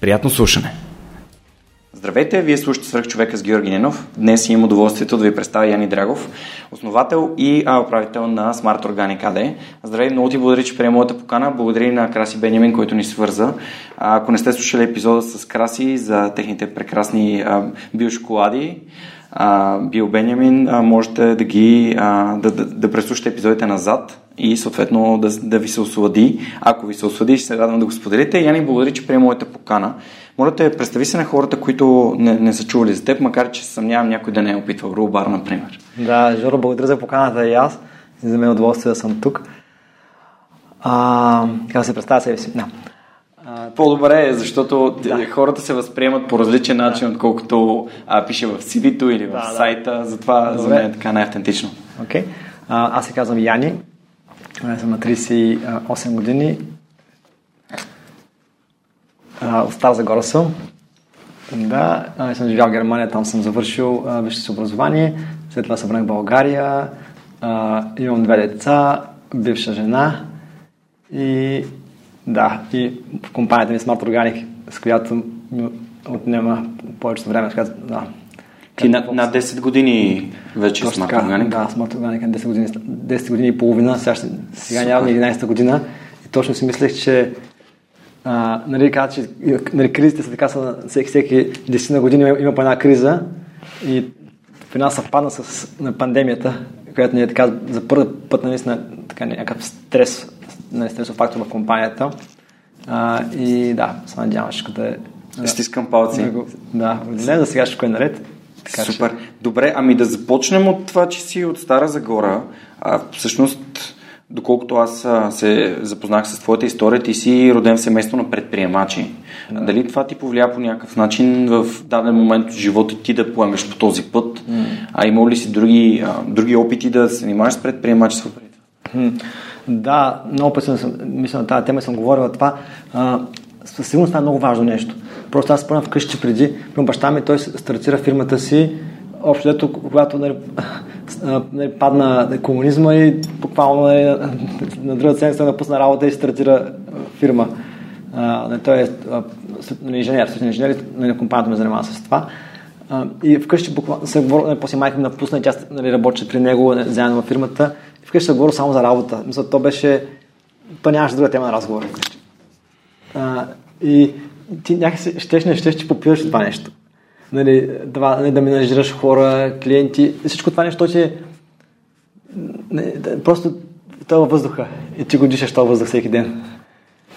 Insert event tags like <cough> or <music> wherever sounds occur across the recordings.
Приятно слушане! Здравейте, вие слушате свърх човека с Георги Ненов. Днес имам удоволствието да ви представя Яни Драгов, основател и а, управител на Smart Organic AD. Здравей, много ти благодаря, че приема моята покана. Благодаря и на Краси Бенямин, който ни свърза. А, ако не сте слушали епизода с Краси за техните прекрасни а, биошоколади, Бил Бенямин, а, можете да ги а, да, да, да преслушате епизодите назад и съответно да, да ви се ослади. Ако ви се ослади, ще се радвам да го споделите. Яни, благодаря, че приема моята покана. Моля те, представи се на хората, които не, не са чували за теб, макар че съмнявам някой да не е опитвал рулбар, например. Да, Жоро, благодаря за поканата и аз. За мен е удоволствие да съм тук. А, как се представя себе си? Да. По-добре е, защото да. хората се възприемат по различен начин, да. отколкото а, пише в CV-то или в да, сайта. Затова Добре. за мен е така най-автентично. Okay. А, аз се казвам Яни. Аз съм на 38 години. А, от Стара Загора съм. Да, аз съм живял в Германия, там съм завършил висше образование. След това се върнах в България. А, имам две деца, бивша жена и да, и в компанията ми Smart Organic, с която отнема повечето време, с която, да. Ти на, на 10 години вече Smart така, Organic? Да, Smart Organic на 10 години, 10 години и половина, сега, сега нямам 11 година и точно си мислех, че а, нали, каза, че нали, кризите са така са всеки, всеки 10 на години има, има по една криза и в една съвпадна с на пандемията, която ни е така за първи път наистина така някакъв стрес на стресов фактор в компанията. А, и да, се надявам, ще да е... Стискам палци. Да, не, за сега ще е наред. Така, Супер. Че... Добре, ами да започнем от това, че си от Стара Загора. А, всъщност, доколкото аз се запознах с твоята история, ти си роден в семейство на предприемачи. Да. Дали това ти повлия по някакъв начин в даден момент от живота ти да поемеш по този път? Mm. А има ли си други, а, други опити да се занимаваш с предприемачество преди това? Да, много пъти съм, мисля на тази тема съм говорил това. А, със сигурност това е много важно нещо. Просто аз спомням вкъщи преди, при баща ми той стартира фирмата си, общо дето, когато нали, нали, падна комунизма и буквално нали, на друга седмица напусна работа и стартира фирма. А, нали, той е нали, инженер, инженер, инженер нали, компанията ме занимава с това. А, и вкъщи буквално се говори, нали, после майка ми напусна и тя нали, работеше при него нали, заедно във фирмата вкъщи се говори само за работа. Мисля, то беше... То нямаше друга тема на разговор вкъщи. А, и ти някакси щеш не щеш, че попиваш това нещо. Нали, това, нали, да менажираш хора, клиенти, всичко това нещо, че не, да, просто това във въздуха и ти го дишаш този въздух всеки ден.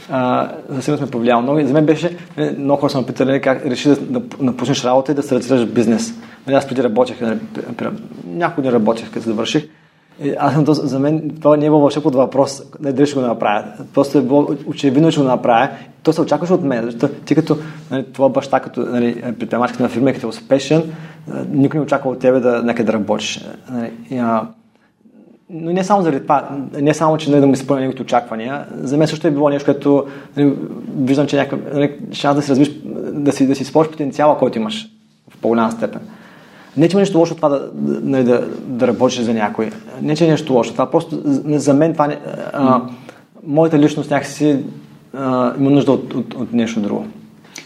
А, за сега сме повлиял много. И за мен беше, е, много хора са ме питали как реши да, да напуснеш работа и да регистрираш бизнес. Нали, аз преди работех, нали, някой дни работех, като завърших. Е, аз съм, за мен това не е било под въпрос, не дали ще го направя. Просто е било очевидно, че го направя. То се очакваше от мен, защото ти като нали, това баща, като нали, предприемачката на фирма, като е успешен, никой не очаква от тебе да някъде да работиш. Нали, и, а, но не само заради това, не само, че нали, да ми изпълня неговите очаквания, за мен също е било нещо, което нали, виждам, че някакъв нали, шанс да си развиш, да си, да си потенциала, който имаш в по-голяма степен. Не, че има нещо лошо това да, да, да, да работиш за някой. Не, че е нещо лошо. Това просто за мен това а, моята личност някакси а, има нужда от, от, от нещо друго.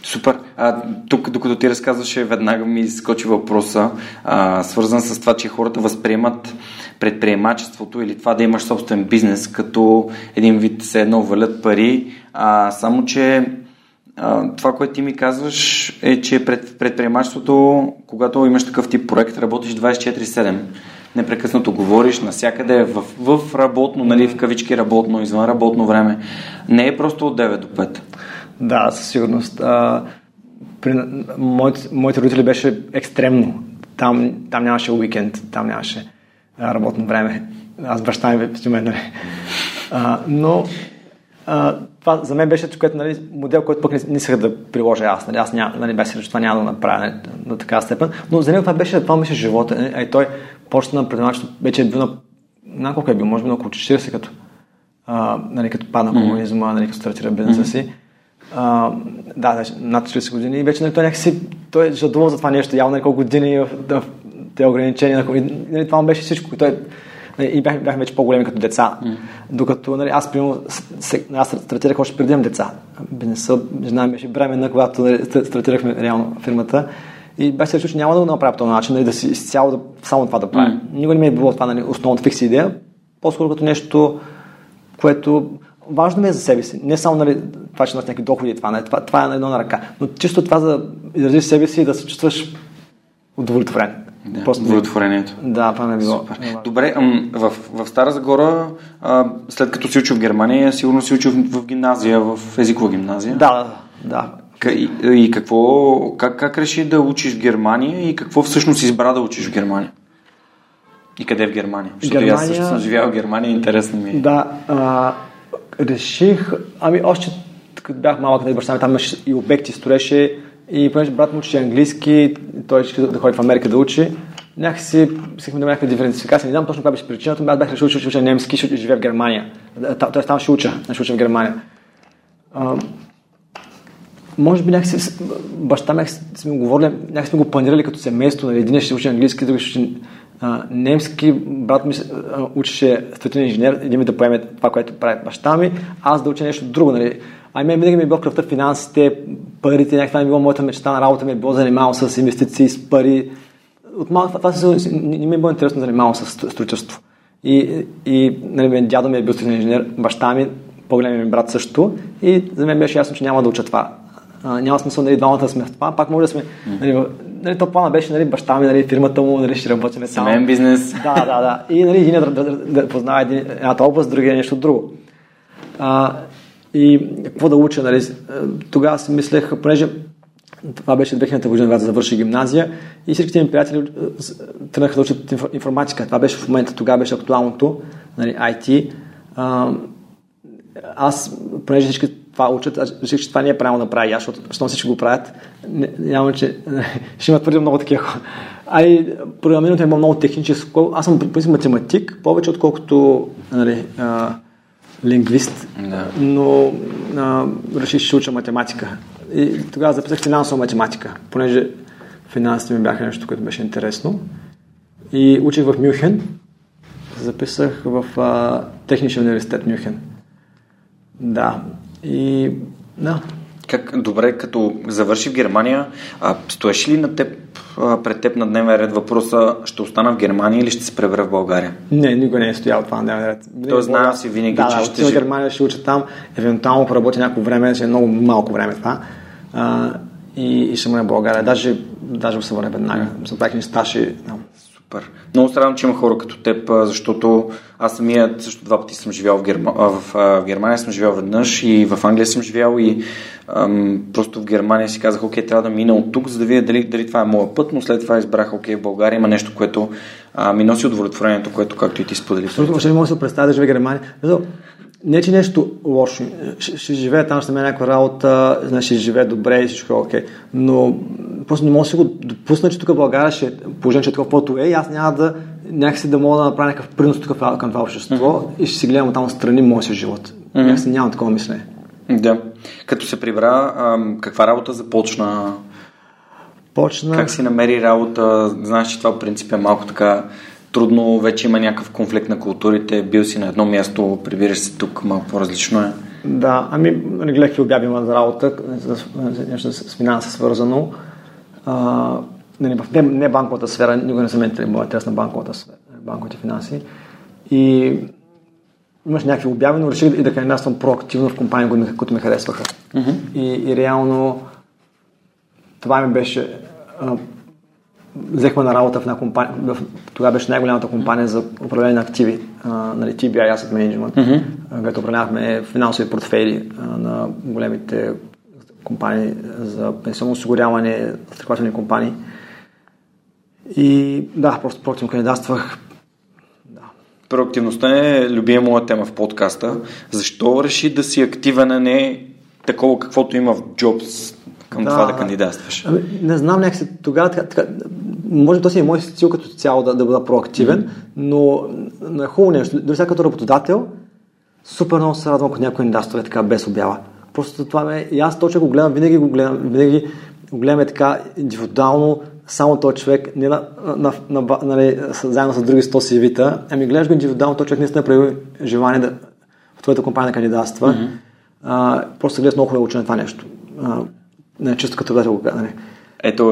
Супер. А, тук, докато ти разказваше, веднага ми скочи въпроса, а, свързан с това, че хората възприемат предприемачеството или това да имаш собствен бизнес като един вид се едно валят пари, а, само че това, което ти ми казваш е, че пред, предприемачеството, когато имаш такъв тип проект, работиш 24-7 непрекъснато говориш насякъде в, в работно, нали, в кавички работно, извън работно време. Не е просто от 9 до 5. Да, със сигурност. А, при, моите, моите родители беше екстремно. Там, там нямаше уикенд, там нямаше работно време. Аз баща ми нали. А, но а, това за мен беше което, нали, модел, който пък не, не исках да приложа аз. Нали, аз няма, нали, без че това няма да направя нали, на такава степен. Но за него това беше, това беше живота. Нали, а и той почна на предприемачеството, вече е бил на, на колко е бил, може би на около 40, като, а, нали, като падна mm-hmm. комунизма, нали, като стартира бизнеса mm-hmm. си. А, да, значи, над 40 години и вече нали, той някакси той е жадувал за това нещо, явно нали, колко години в, в, в те ограничения. Нали, това му беше всичко. Той, и бяхме, бяхме вече по-големи като деца. Mm. Докато нали, аз, примерно, аз стартирах още преди деца. Бизнеса, жена ми беше бременна, когато нали, стартирахме реално фирмата. И беше се че няма да го направя по този начин, нали, да си изцяло да, само това да правя. Mm. Никога не ми е било това нали, основната фикси идея, по-скоро като нещо, което важно ми е за себе си. Не само нали, това, че носи някакви доходи, това, нали, това, това е на едно на ръка. Но чисто това за да изразиш себе си и да се чувстваш удовлетворен. Да, Просто удовлетворението. Да, това не е било. Супер. Добре, в, в Стара Загора, а, след като си учил в Германия, сигурно си учил в, гимназия, в езикова гимназия. Да, да. И, и какво, как, как реши да учиш в Германия и какво всъщност избра да учиш в Германия? И къде в Германия? Защото Германия... аз също съм живял в Германия, интересно ми е. Да, а, реших, ами още като бях малък, на нали, баща ми там имаше и обекти, строеше и понеже брат му учеше английски, той ще да ходи в Америка да учи, някакси искахме да има някаква диференцификация. Не знам точно каква беше причината, но аз бях решил, че уча немски, ще живея в Германия. Тоест там ще уча, ще уча в Германия. А, може би някакси баща ми сме говорили, някакси сме го планирали като семейство, нали, един ще учи английски, друг ще учи а, немски, брат ми учеше строителен инженер, един ми да поеме това, което прави баща ми, аз да уча нещо друго. Нали. А мен винаги ми е било кръвта финансите, парите, някаква е било моята мечта на работа ми е било занимавал с инвестиции, с пари. От малко това, това не ми е било интересно занимавал с строителство. И, и нали, дядо ми е бил строителен инженер, баща ми, по-големият ми брат също. И за мен беше ясно, че няма да уча това. А, няма смисъл нали, двамата да сме в това, пак може да сме. Нали, нали, то плана беше нали, баща ми, нали, фирмата му, нали, ще работим само. Семейен бизнес. Да, да, да. И нали, един да, да, да, да познава един, едната област, другия нещо друго. А, и какво да уча, нали? Тогава си мислех, понеже това беше 2000 година, когато завърши гимназия и всичките ми приятели тръгнаха да учат информатика. Това беше в момента, тогава беше актуалното, нали, IT. А, аз, понеже всички това учат, аз реших, че това не е правилно да правя, защото, защото всички го правят, няма, че <laughs> ще има твърде много такива хора. А и програмирането е много техническо. Аз съм принцип математик, повече отколкото нали, а, лингвист, да. но а, реших, че ще уча математика. И тогава записах финансова математика, понеже финансите ми бяха нещо, което беше интересно. И учих в Мюнхен. Записах в а, Техничен университет Мюнхен. Да. И да. Как, добре, като завърши в Германия, а, стоеше ли на теб, а, пред теб на дневен ред въпроса, ще остана в Германия или ще се пребера в България? Не, никога не е стоял това на дневен ред. Той знае си винаги, да, че да, ще... в Германия ще уча там, евентуално поработя някакво време, ще е много малко време това. А, и, и ще му на България. Даже, даже се върна веднага. За това ни. Супер. Много се радвам, че има хора като теб, защото аз самият също два пъти съм живял в, Герма... в, в Германия, съм живял веднъж и в Англия съм живял и ам, просто в Германия си казах, окей, трябва да мина от тук, за да видя дали, дали това е моят път, но след това избрах, окей, в България има нещо, което а, ми носи удовлетворението, което както и ти сподели. Просто не мога да се представя да живее в Германия не, че нещо лошо. Ще, ще живее там, ще има някаква работа, ще живее добре и всичко е окей. Но просто не мога да си го допусна, че тук в България ще положим, че е такова каквото е и аз няма да някакси да мога да направя някакъв принос тук към това общество mm-hmm. и ще си гледам там страни моя си живот. Mm-hmm. Някакси нямам такова мислене. Да. Като се прибра, каква работа започна? Почна... Как си намери работа? Знаеш, че това в принцип е малко така трудно, вече има някакъв конфликт на културите, бил си на едно място, прибираш се тук, малко по-различно е. Да, ами нали, гледах и обяви има за работа, нещо с финанса свързано. А, нали, в не, не банковата сфера, никога не съм интересен на банковата сфера, банковите финанси. И имаш някакви обяви, но реших и да кандидатствам проактивно в компании, които, които ме харесваха. Uh-huh. И, и реално това ми беше взехме на работа в една компания, в, тогава беше най-голямата компания за управление на активи, а, нали, TBI Asset Management, mm-hmm. където управлявахме финансови портфели а, на големите компании за пенсионно осигуряване, страхователни компании. И да, просто проактивно кандидатствах. Да. Проактивността е любима моя тема в подкаста. Защо реши да си активен, а не такова каквото има в Jobs към да, това да кандидатстваш? Ами, не знам, някакси тогава така, така, може то си е мой стил като цяло да, да бъда проактивен, mm-hmm. но, но е хубаво нещо. Дори сега като работодател, супер много се радвам, ако някой кандидатства е така без обява. Просто това е, и аз точно го гледам, винаги го гледам, винаги го гледаме така индивидуално, само този човек, не на, на, на, на, нали, заедно с други 100 CV-та, ами гледаш го индивидуално, този човек наистина прави желание да в твоята компания да кандидатства. Mm-hmm. А, просто гледаш много хубаво на това нещо. А, не, чисто като да го. Нали. Ето,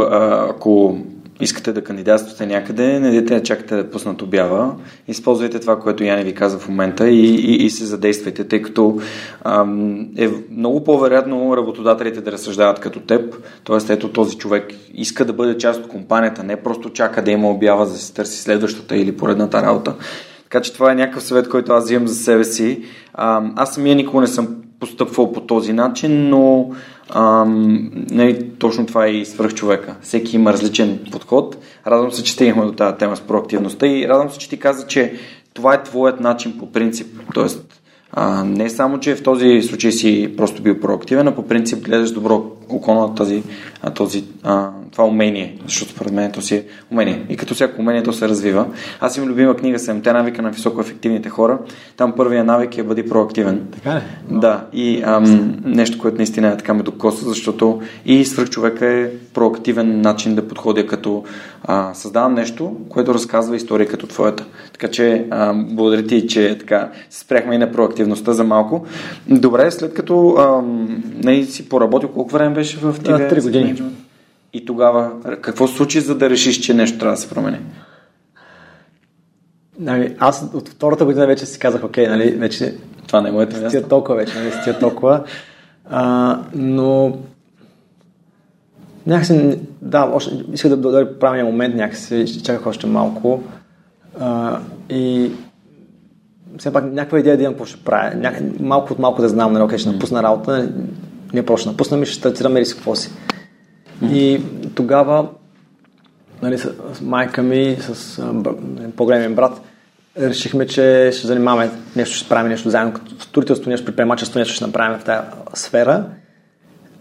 ако искате да кандидатствате някъде, не дайте да чакате да пуснат обява. Използвайте това, което Яни ви каза в момента и, и, и се задействайте, тъй като ам, е много по-вероятно работодателите да разсъждават като теб. Тоест, ето този човек иска да бъде част от компанията, не просто чака да има обява, за да се търси следващата или поредната работа. Така че това е някакъв съвет, който аз взимам за себе си. Ам, аз самия никога не съм постъпвал по този начин, но Ам, нали, точно това е и свърх човека. Всеки има различен подход. Радвам се, че стигнахме до тази тема с проактивността и радвам се, че ти каза, че това е твоят начин по принцип. Тоест, а, не само, че в този случай си просто бил проактивен, а по принцип гледаш добро око на тази, а, този, а, това умение, защото според мен то си е умение. И като всяко умение то се развива. Аз имам любима книга Седемте навика на високоефективните хора. Там първия навик е бъди проактивен. Така ли? Да. И ам, нещо, което наистина е така ме докоса, защото и свърх човека е проактивен начин да подходя като а, създавам нещо, което разказва история като твоята. Така че а, благодаря ти, че така спряхме и на проактивността за малко. Добре, след като а, не си поработил, колко време беше в TV? Три години. И тогава какво се случи, за да решиш, че нещо трябва да се промени? Нали, аз от втората година вече си казах, окей, нали, вече... Това не е моето място. Стия толкова вече, нали, стия толкова. А, но някакси, да, още, исках да дойде правилния момент някакси, чаках още малко. А, и все пак някаква идея да имам какво ще правя. Ня... Малко от малко да знам, нали, окей, ще напусна работа, не просто напусна ми, ще стартираме или с какво си. И тогава нали, с, майка ми, с по-големия брат, решихме, че ще занимаваме нещо, ще правим нещо заедно, като строителство, нещо предприемачество, нещо ще направим в тази сфера.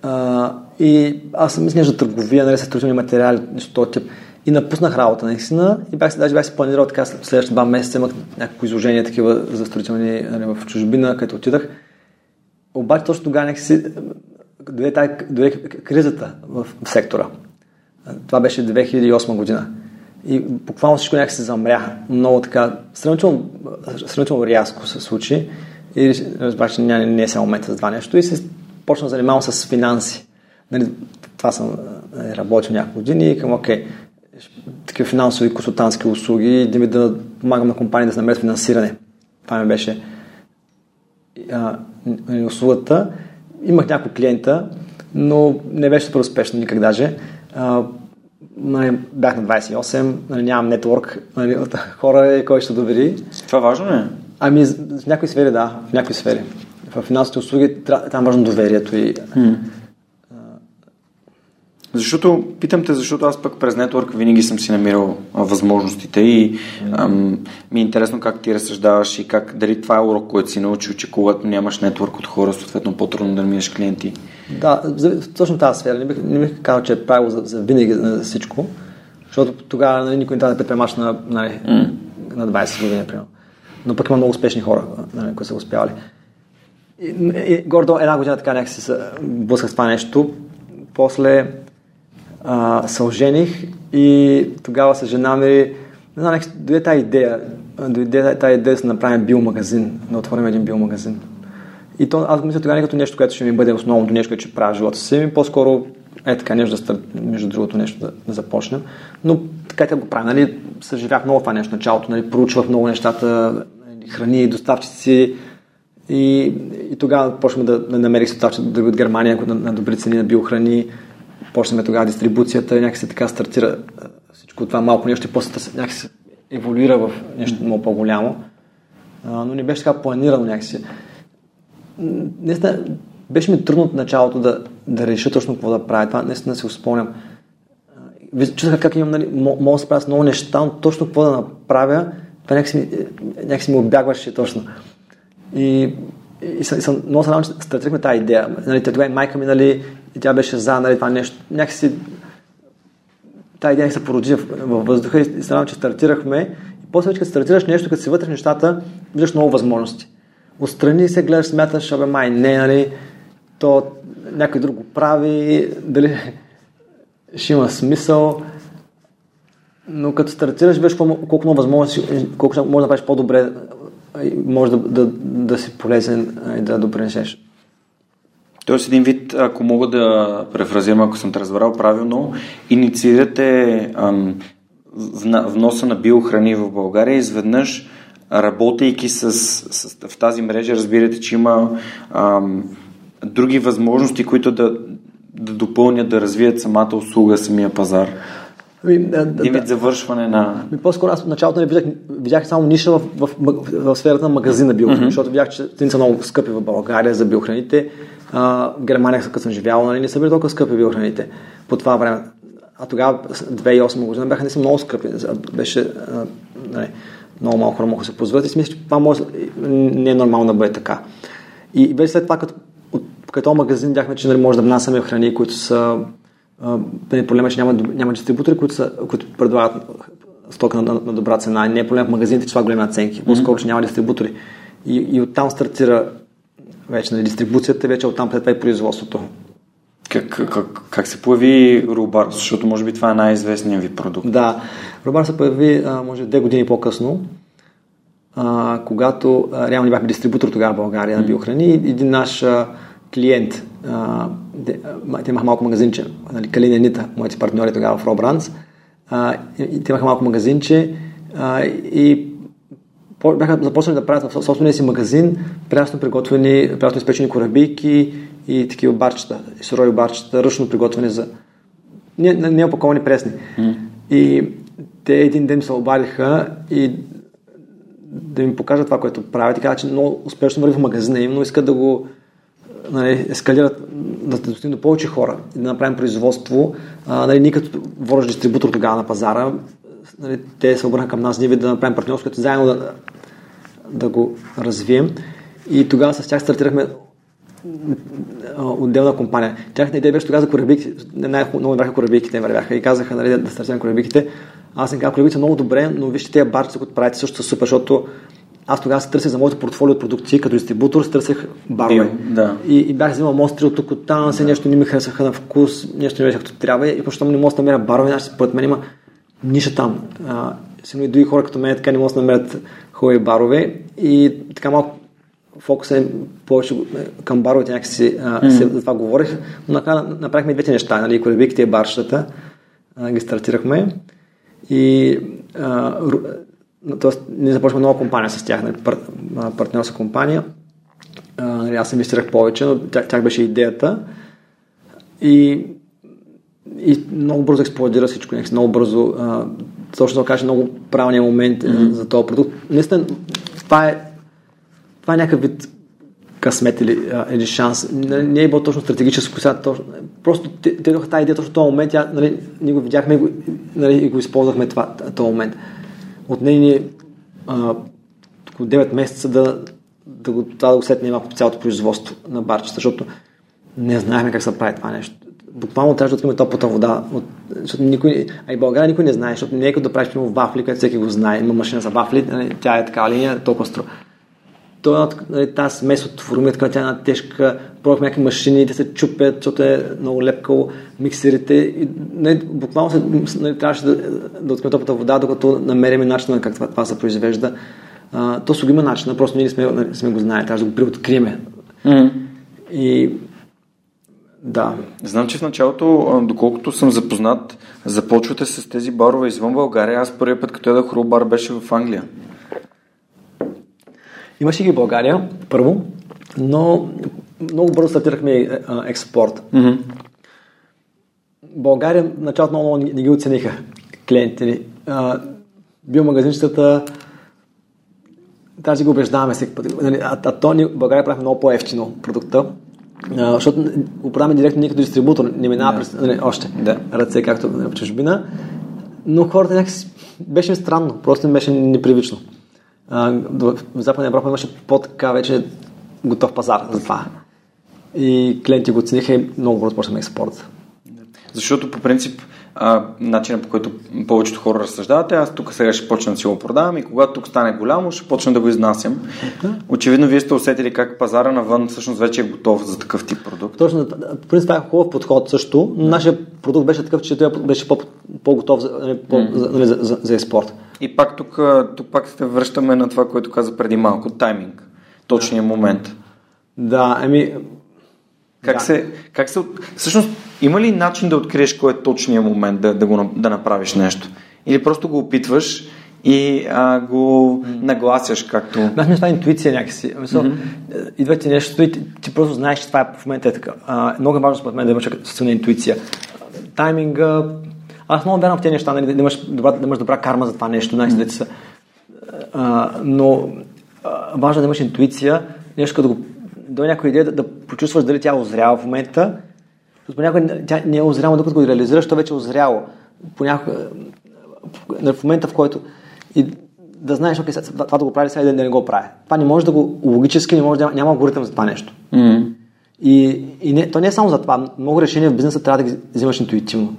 А, и аз съм мисля за търговия, нали, с строителни материали, нещо този тип. И напуснах работа, наистина. И бях, даже бях си планирал така, следващите два месеца имах някакво изложение такива за строителни нали, в чужбина, където отидах. Обаче точно тогава си дойде, тази, дойде кризата в, сектора. Това беше 2008 година. И буквално всичко някак се замря. Много така, сравнително, рязко се случи. И разбрах, че не, не е само момента за това нещо. И се почна занимавам с финанси. Нали, това съм е, работил няколко години и към, окей, такива финансови консултантски услуги, да ми да помагам на компании да намерят финансиране. Това ми беше услугата. Имах няколко клиента, но не беше супер успешно никак даже. А, нали, бях на 28, нали, нямам нетворк нали, от хора, кой ще довери. Това важно ли е? Ами, в някои сфери, да, в някои сфери. В финансовите услуги там важно доверието и... Hmm. Защото, питам те, защото аз пък през нетворк винаги съм си намирал а, възможностите и ам, ми е интересно как ти разсъждаваш и как, дали това е урок, който си научил, че когато нямаш нетворк от хора, съответно по-трудно да намираш клиенти. Да, точно тази сфера. Не бих, не бих казал, че е правило за, за винаги за всичко, защото тогава нали, никой не трябва да предприемаш на, нали, mm. на 20 години, примерно. Но пък има много успешни хора, нали, които са успявали. И, и, гордо една година така някакси се блъсках с това нещо. После а, се ожених и тогава с жена ми, не знам, дойде тази идея, дойде тази идея да се направим биомагазин, да отворим един биомагазин. И то, аз мисля тогава не като нещо, което ще ми бъде основното нещо, което ще правя живота си, ми по-скоро е така нещо да стър, между другото нещо да, да започнем. Но така да го правя, нали, съживях много това нещо началото, нали, проучвах много нещата, нали, храни, доставчици, и, и тогава почваме да, да намерих доставчици от Германия на, на добри цени на биохрани, почнахме тогава дистрибуцията и някакси така стартира всичко това малко нещо и после някакси еволюира в нещо много по-голямо. А, но не беше така планирано някакси. Наистина, беше ми трудно от началото да, да реша точно какво да правя. Това наистина се спомням. Чувствах как имам, нали, мога да се правя с много неща, но точно какво да направя, това някакси, някакси ми обягваше точно. И, и, съм, съм много се радвам, че стартирахме тази идея. Нали, тогава и майка ми, нали, и тя беше за, нали, това нещо. Някакси тази идея се породи във въздуха и радвам, че стартирахме. И после вече като стартираш нещо, като си вътре в нещата, виждаш много възможности. Отстрани се гледаш, смяташ, абе май не, нали, то някой друг го прави, дали <laughs> ще има смисъл. Но като стартираш, виж колко много възможности, колко може да направиш по-добре, може да, да, да си полезен и да допринесеш. Тоест един вид, ако мога да префразирам, ако съм те разбрал правилно, инициирате ам, вноса на биохрани в България изведнъж работейки с, с, в тази мрежа, разбирате, че има ам, други възможности, които да, да допълнят, да развият самата услуга, самия пазар. Ами, да, да, вид завършване на... Ми, по-скоро аз в началото не видях, видях само ниша в, в, в, в сферата на магазина биохрани, mm-hmm. защото видях, че цените са много скъпи в България за биохраните. В Германия, като съм живял, нали, не са били толкова скъпи биохраните по това време. А тогава, 2008 година, бяха не са много скъпи. Беше, нали, много малко хора могат да се позволят и си мисля, че това може, не е нормално да бъде така. И беше след това, като, като магазин, бяхме, че нали, може да внасяме храни, които са не проблема, че няма, няма дистрибутори, които, са, които предлагат стока на, на добра цена. Не е проблем в магазините, че това големи наценки. По-скоро, че няма дистрибутори. И, и оттам стартира вече нали, дистрибуцията, вече оттам след това и производството. Как, как, как се появи Рубар? Защото може би това е най-известният ви продукт. Да, Рубар се появи а, може две години по-късно, а, когато а, реално бяхме дистрибутор тогава в България mm. на биохрани. Един наш а, клиент, а, те, те имаха малко магазинче, нали, Калина Нита, моите партньори тогава в Робранс, а, и те имаха малко магазинче а, и бяха започнали да правят в собствения си магазин прясно приготвени, прясно изпечени корабийки и такива барчета, сурови барчета, ръчно приготвени за не, не опаковани пресни. Mm. И те един ден се обадиха и да им покажат това, което правят и казват, че много успешно върви в магазина им, но искат да го нали, ескалират да достигнем до повече хора и да направим производство. А, нали, ние като водещ дистрибутор тогава на пазара, нали, те се обърнаха към нас, ние да направим партньорство, като заедно да, да го развием. И тогава с тях стартирахме отделна компания. Тяхната идея беше тогава за корабики, най-много бяха корабиките, вървяха и казаха нали, да стартираме корабиките. Аз им казах, корабиките са много добре, но вижте тези барчета, които правите също са супер, защото аз тогава се търсех за моето портфолио от продукции, като дистрибутор се търсех барове. Да. И, и бях взимал мостри от тук, от там, се да. нещо не ми харесаха на вкус, нещо не беше както трябва. И защото не мога да намеря барове, значи според мен има ниша там. А, и други хора като мен така не могат да намерят хубави барове. И така малко фокус е повече към баровете някакси, а, се, за това говорих. Но накрая направихме двете неща, нали, корабиките и барщата, а, ги стартирахме. И а, Тоест, ние започваме нова компания с тях, нали, пар, партньорска компания. А, нали, аз инвестирах повече, но тях, тях беше идеята. И, и много бързо експлодира всичко, много бързо. А, точно да кажа, много правилния момент mm-hmm. за този продукт. Наистина, това е, това е някакъв вид късмет или, а, или шанс. Не е било точно стратегическо. Сега, точно, просто те, те тази идея точно в този момент. Тя, нали, ние го видяхме и го, нали, и го използвахме това, този момент отне ни около 9 месеца да, да го, това да го сетне малко цялото производство на барчета, защото не знаехме как се прави това нещо. Буквално трябва да открием топлата вода, от, защото никой, а и България никой не знае, защото не е като да правиш примерно вафли, където всеки го знае. Има машина за вафли, нали, тя е така линия, толкова струва. той, нали, тази смес от форми, така тя е една тежка, пробвахме някакви машини, те се чупят, защото е много лепкало, миксерите. И, нали, буквално се, нали, трябваше да, да открием топлата вода, докато намерим начина как това, това се произвежда. А, то си го има начина, просто ние не сме, нали, сме го знаели, трябва да го приоткриеме. Mm-hmm. И да. Знам, че в началото, доколкото съм запознат, започвате с тези барове извън България. Аз първият път, като ядах бар, беше в Англия. Имаше ги в България, първо, но много бързо стартирахме експорт. Mm-hmm. България в началото много, не ги оцениха клиентите ни. Биомагазинчетата трябва да го убеждаваме всеки път. Нали, а, а то ни, България правихме много по-ефтино продукта, а, защото го правим директно ние като дистрибутор, не минава да. през нали, още да. ръце, както нали, в чужбина. Но хората някакси беше странно, просто им беше непривично. А, в Западна Европа имаше по-така вече готов пазар за това. И клиенти го оцениха и много бързо почнахме експорт. Защото по принцип а, начинът по който повечето хора разсъждават аз тук сега ще почна да си го продавам и когато тук стане голямо, ще почна да го изнасям. Очевидно, вие сте усетили как пазара навън всъщност вече е готов за такъв тип продукт. Точно, в принцип това е хубав подход също. Нашия продукт беше такъв, че той беше по- по-готов за, нали, по, mm. за, нали, за, за, за експорт. И пак тук, тук пак се връщаме на това, което каза преди малко, тайминг, точния момент. Да, еми, как, да. се, как се... Всъщност, има ли начин да откриеш кой е точният момент да, да, го, да направиш нещо? Или просто го опитваш и а, го mm. нагласяш както... Аз мисля, това е интуиция някакси. Мисъл, mm-hmm. Идва ти нещо и ти, ти просто знаеш, че това е, в момента е така. А, много е важно според мен да имаш силна интуиция. Тайминга... Аз много вярвам в тези неща, нали, да, имаш добра, да имаш добра карма за това нещо, mm-hmm. да са. А, но а, важно е да имаш интуиция, нещо като го до някоя идея да, да почувстваш дали тя е озряла в момента. Понякога тя не е озряла, докато го реализираш, то вече е озряло. Понякога, в момента, в който и да знаеш, окей, това да го прави сега и да не го прави. Това не може да го, логически не може да няма алгоритъм за това нещо. Mm-hmm. И, и не, то не е само за това. Много решения в бизнеса трябва да ги взимаш интуитивно.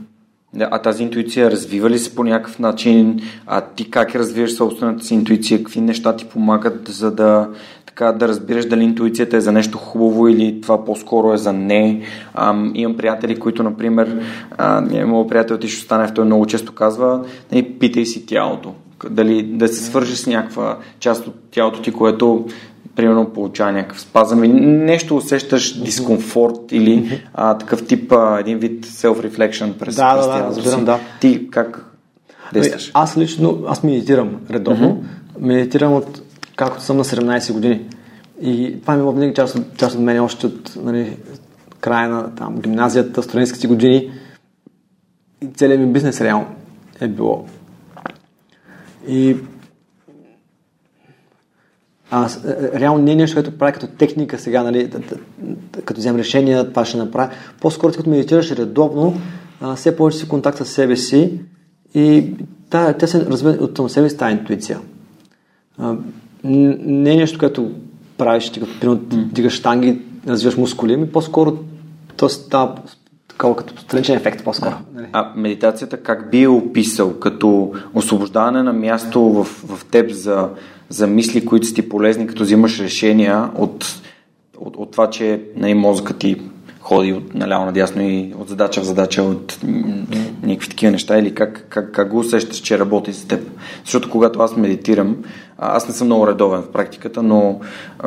Да, а тази интуиция развива ли се по някакъв начин? А ти как развиваш собствената си интуиция? Какви неща ти помагат, за да, така, да разбираш дали интуицията е за нещо хубаво или това по-скоро е за не? Ам, имам приятели, които, например, а, моят приятел Тишо Станев, той много често казва, не, питай си тялото. Дали да се свържи с някаква част от тялото ти, което примерно получава някакъв спазъм или нещо усещаш дискомфорт или а, такъв тип а, един вид self-reflection през Да, през да, да, разбирам, да. Ти как действаш? Аз лично, аз медитирам редовно. Mm-hmm. Медитирам от както съм на 17 години. И това ми е винаги част, част от мен още от нали, края на там, гимназията, студентските години. И целият ми бизнес реално е било. И аз, е, е, реално не е нещо, което прави като техника сега, нали, като вземем решения, това ще направя. По-скоро, като медитираш редовно, все повече си контакт с себе си и тя се развива от себе си тази интуиция. А, не е нещо, което правиш, ти като примерно дигаш штанги, развиваш мускули, ами по-скоро то става такова като страничен ефект по-скоро. Да. А медитацията как би е описал? Като освобождаване на място в, в теб за, за мисли, които са ти полезни, като взимаш решения от, от, от това, че нали, мозъкът ти ходи от наляво надясно и от задача в задача, от някакви такива неща или как, как, как го усещаш, че работи с теб. Защото когато аз медитирам, аз не съм много редовен в практиката, но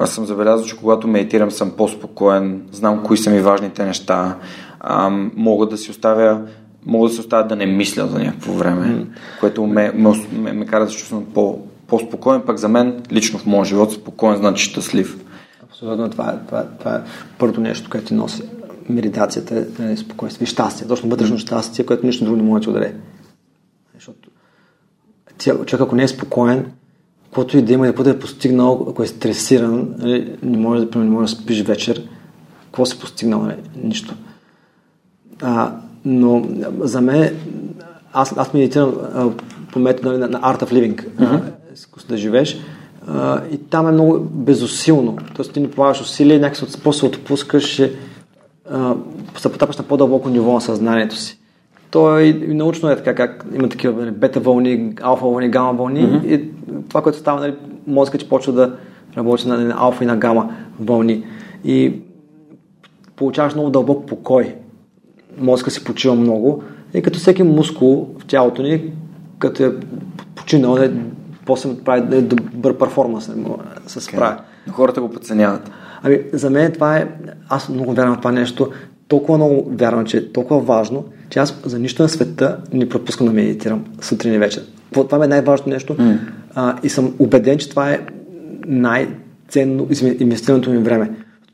съм забелязал, че когато медитирам съм по-спокоен, знам кои са ми важните неща, а, мога да си оставя мога да се оставя да не мисля за някакво време, mm. което ме, ме, ме, ме кара да се чувствам по, по-спокоен, пък за мен лично в моя живот спокоен значи щастлив. Абсолютно, това е, това, е, това е първото нещо, което ти носи медитацията е, е спокойствие, щастие, точно вътрешно щастие, което нищо друго не може да ти ударе. Защото човек, ако не е спокоен, каквото и да има, какво да е постигнал, ако е стресиран, нали, не може да, не може да спиш вечер, какво си постигнал? Не? Нали, нищо. А, но за мен, аз, аз медитирам а, по метода нали, на, на Art of Living, mm-hmm. да живееш, а, и там е много безусилно. Тоест ти не полагаш усилия, някакси после отпускаш, се потапаш на по-дълбоко ниво на съзнанието си. То и научно е така, как има такива нали, бета вълни, алфа вълни, гама вълни mm-hmm. и това, което става, нали, мозъкът че почва да, работи на, на алфа и на гама вълни. И получаваш много дълбок покой. Мозъка си почива много. И като всеки мускул в тялото ни, като е починал, е, после прави е добър перформанс, се справя. Okay. Хората го подценяват. Ами, за мен това е, аз много вярвам в това нещо, толкова много вярвам, че е толкова важно, че аз за нищо на света не пропускам да медитирам сутрин и вечер. Това е най-важното нещо mm. а, и съм убеден, че това е най-ценно инвестирането ми време.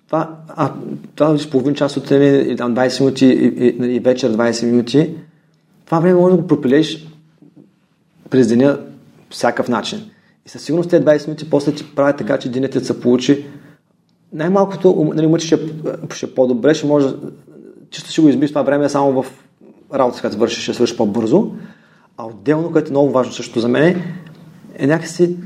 Това, а, това да половин час сутрин и там 20 минути и, и, и вечер 20 минути, това време може да го пропилеш през деня всякакъв начин. И със сигурност тези 20 минути после ти прави така, че денят се получи най-малкото, нали, мъчи ще, ще по-добре, ще може, чисто ще го избиш това време само в работа, когато вършиш, ще свършиш по-бързо. А отделно, което е много важно също за мен, е някакси,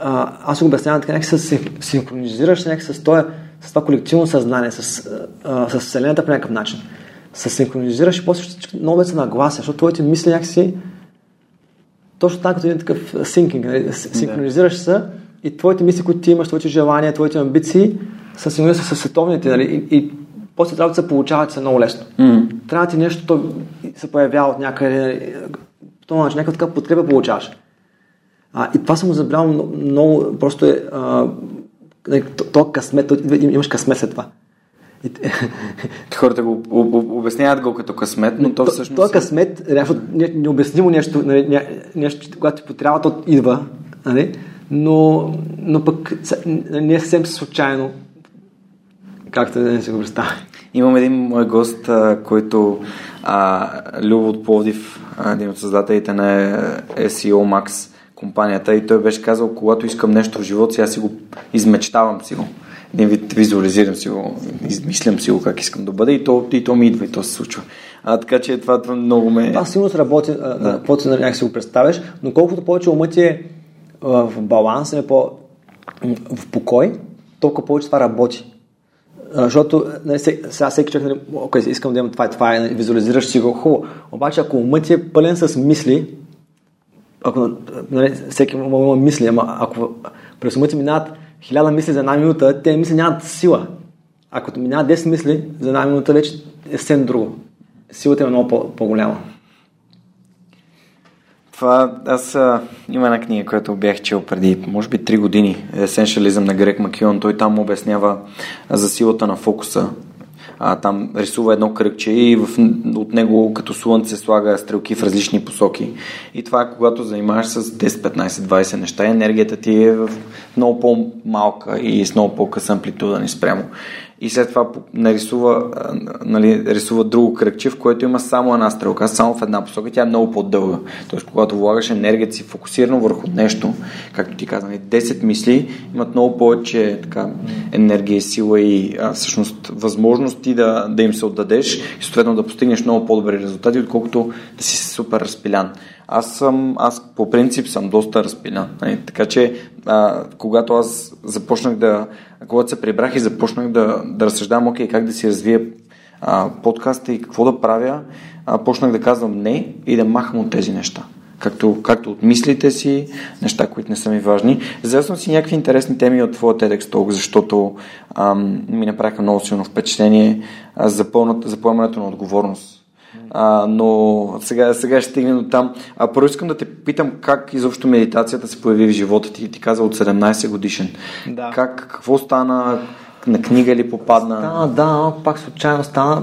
а, аз го обяснявам така, някакси се синхронизираш някакси с, това, с това колективно съзнание, с, а, с Вселената по някакъв начин. Се синхронизираш и после много се наглася, защото твоите мисли някакси точно така, като един такъв синкинг, нали? синхронизираш се и твоите мисли, които ти имаш, твоите желания, твоите амбиции, са синхронизирани с световните, нали? И, и после трябва да се получават се много лесно. Mm. Трябва ти нещо, то се появява от някъде, този начин, някаква така подкрепа получаваш. А, и това съм го забравял много, много просто е а, нали, то, то късмет, то, имаш късмет след това. <laughs> Хората го обясняват го като късмет, но то, то всъщност... То е късмет, необяснимо нещо, нали, нещо, когато ти потрябва, то идва, нали? Но, но пък не е съвсем случайно, както да не се го представя. Имам един мой гост, а, който а, Любо от Пловдив, един от създателите на SEO Max компанията и той беше казал, когато искам нещо в живота си, аз си го измечтавам си го един вид визуализирам си го, измислям си го как искам да бъде и то, и то ми идва и то се случва. А, така че това, това много ме... Това сигурно се работи, да. каквото някак си го представяш, но колкото повече умът ти е в баланс, е по, в покой, толкова повече това работи. Защото нали, сега всеки човек, нали, окей, искам да имам това и това, и нали, визуализираш си го хубаво. Обаче ако умът е пълен с мисли, ако нали, всеки има мисли, ама ако през ти минават хиляда мисли за една минута, те мисли нямат сила. Ако минават 10 мисли за една минута, вече е съвсем друго. Силата е много по- по-голяма. Това, аз а, има една книга, която бях чел преди, може би, 3 години. Essentialism на Грек Макион. Той там обяснява за силата на фокуса а, там рисува едно кръгче и в, от него като слънце слага стрелки в различни посоки. И това е когато занимаваш с 10, 15, 20 неща, енергията ти е в много по-малка и с много по-къса амплитуда ни спрямо и след това нарисува, нали, рисува друго кръгче, в което има само една стрелка, само в една посока, тя е много по-дълга. Тоест, когато влагаш енергията си фокусирано върху нещо, както ти казвам, 10 мисли имат много повече така, енергия, сила и а, всъщност възможности да, да им се отдадеш и съответно да постигнеш много по-добри резултати, отколкото да си супер разпилян. Аз съм, аз по принцип съм доста разпилян. Нали? Така че, а, когато аз започнах да, когато се прибрах и започнах да, да разсъждавам, окей, как да си развия а, подкаста и какво да правя, а, почнах да казвам не и да махам от тези неща. Както, както от мислите си, неща, които не са ми важни. Взел съм си някакви интересни теми от твоя TEDx Talk, защото ам, ми направиха много силно впечатление за, пълната, за поемането на отговорност а, но сега, сега ще стигнем до там. А първо искам да те питам как изобщо медитацията се появи в живота ти. Ти каза от 17 годишен. Да. Как, какво стана? На книга ли попадна? Стана, да, пак случайно стана.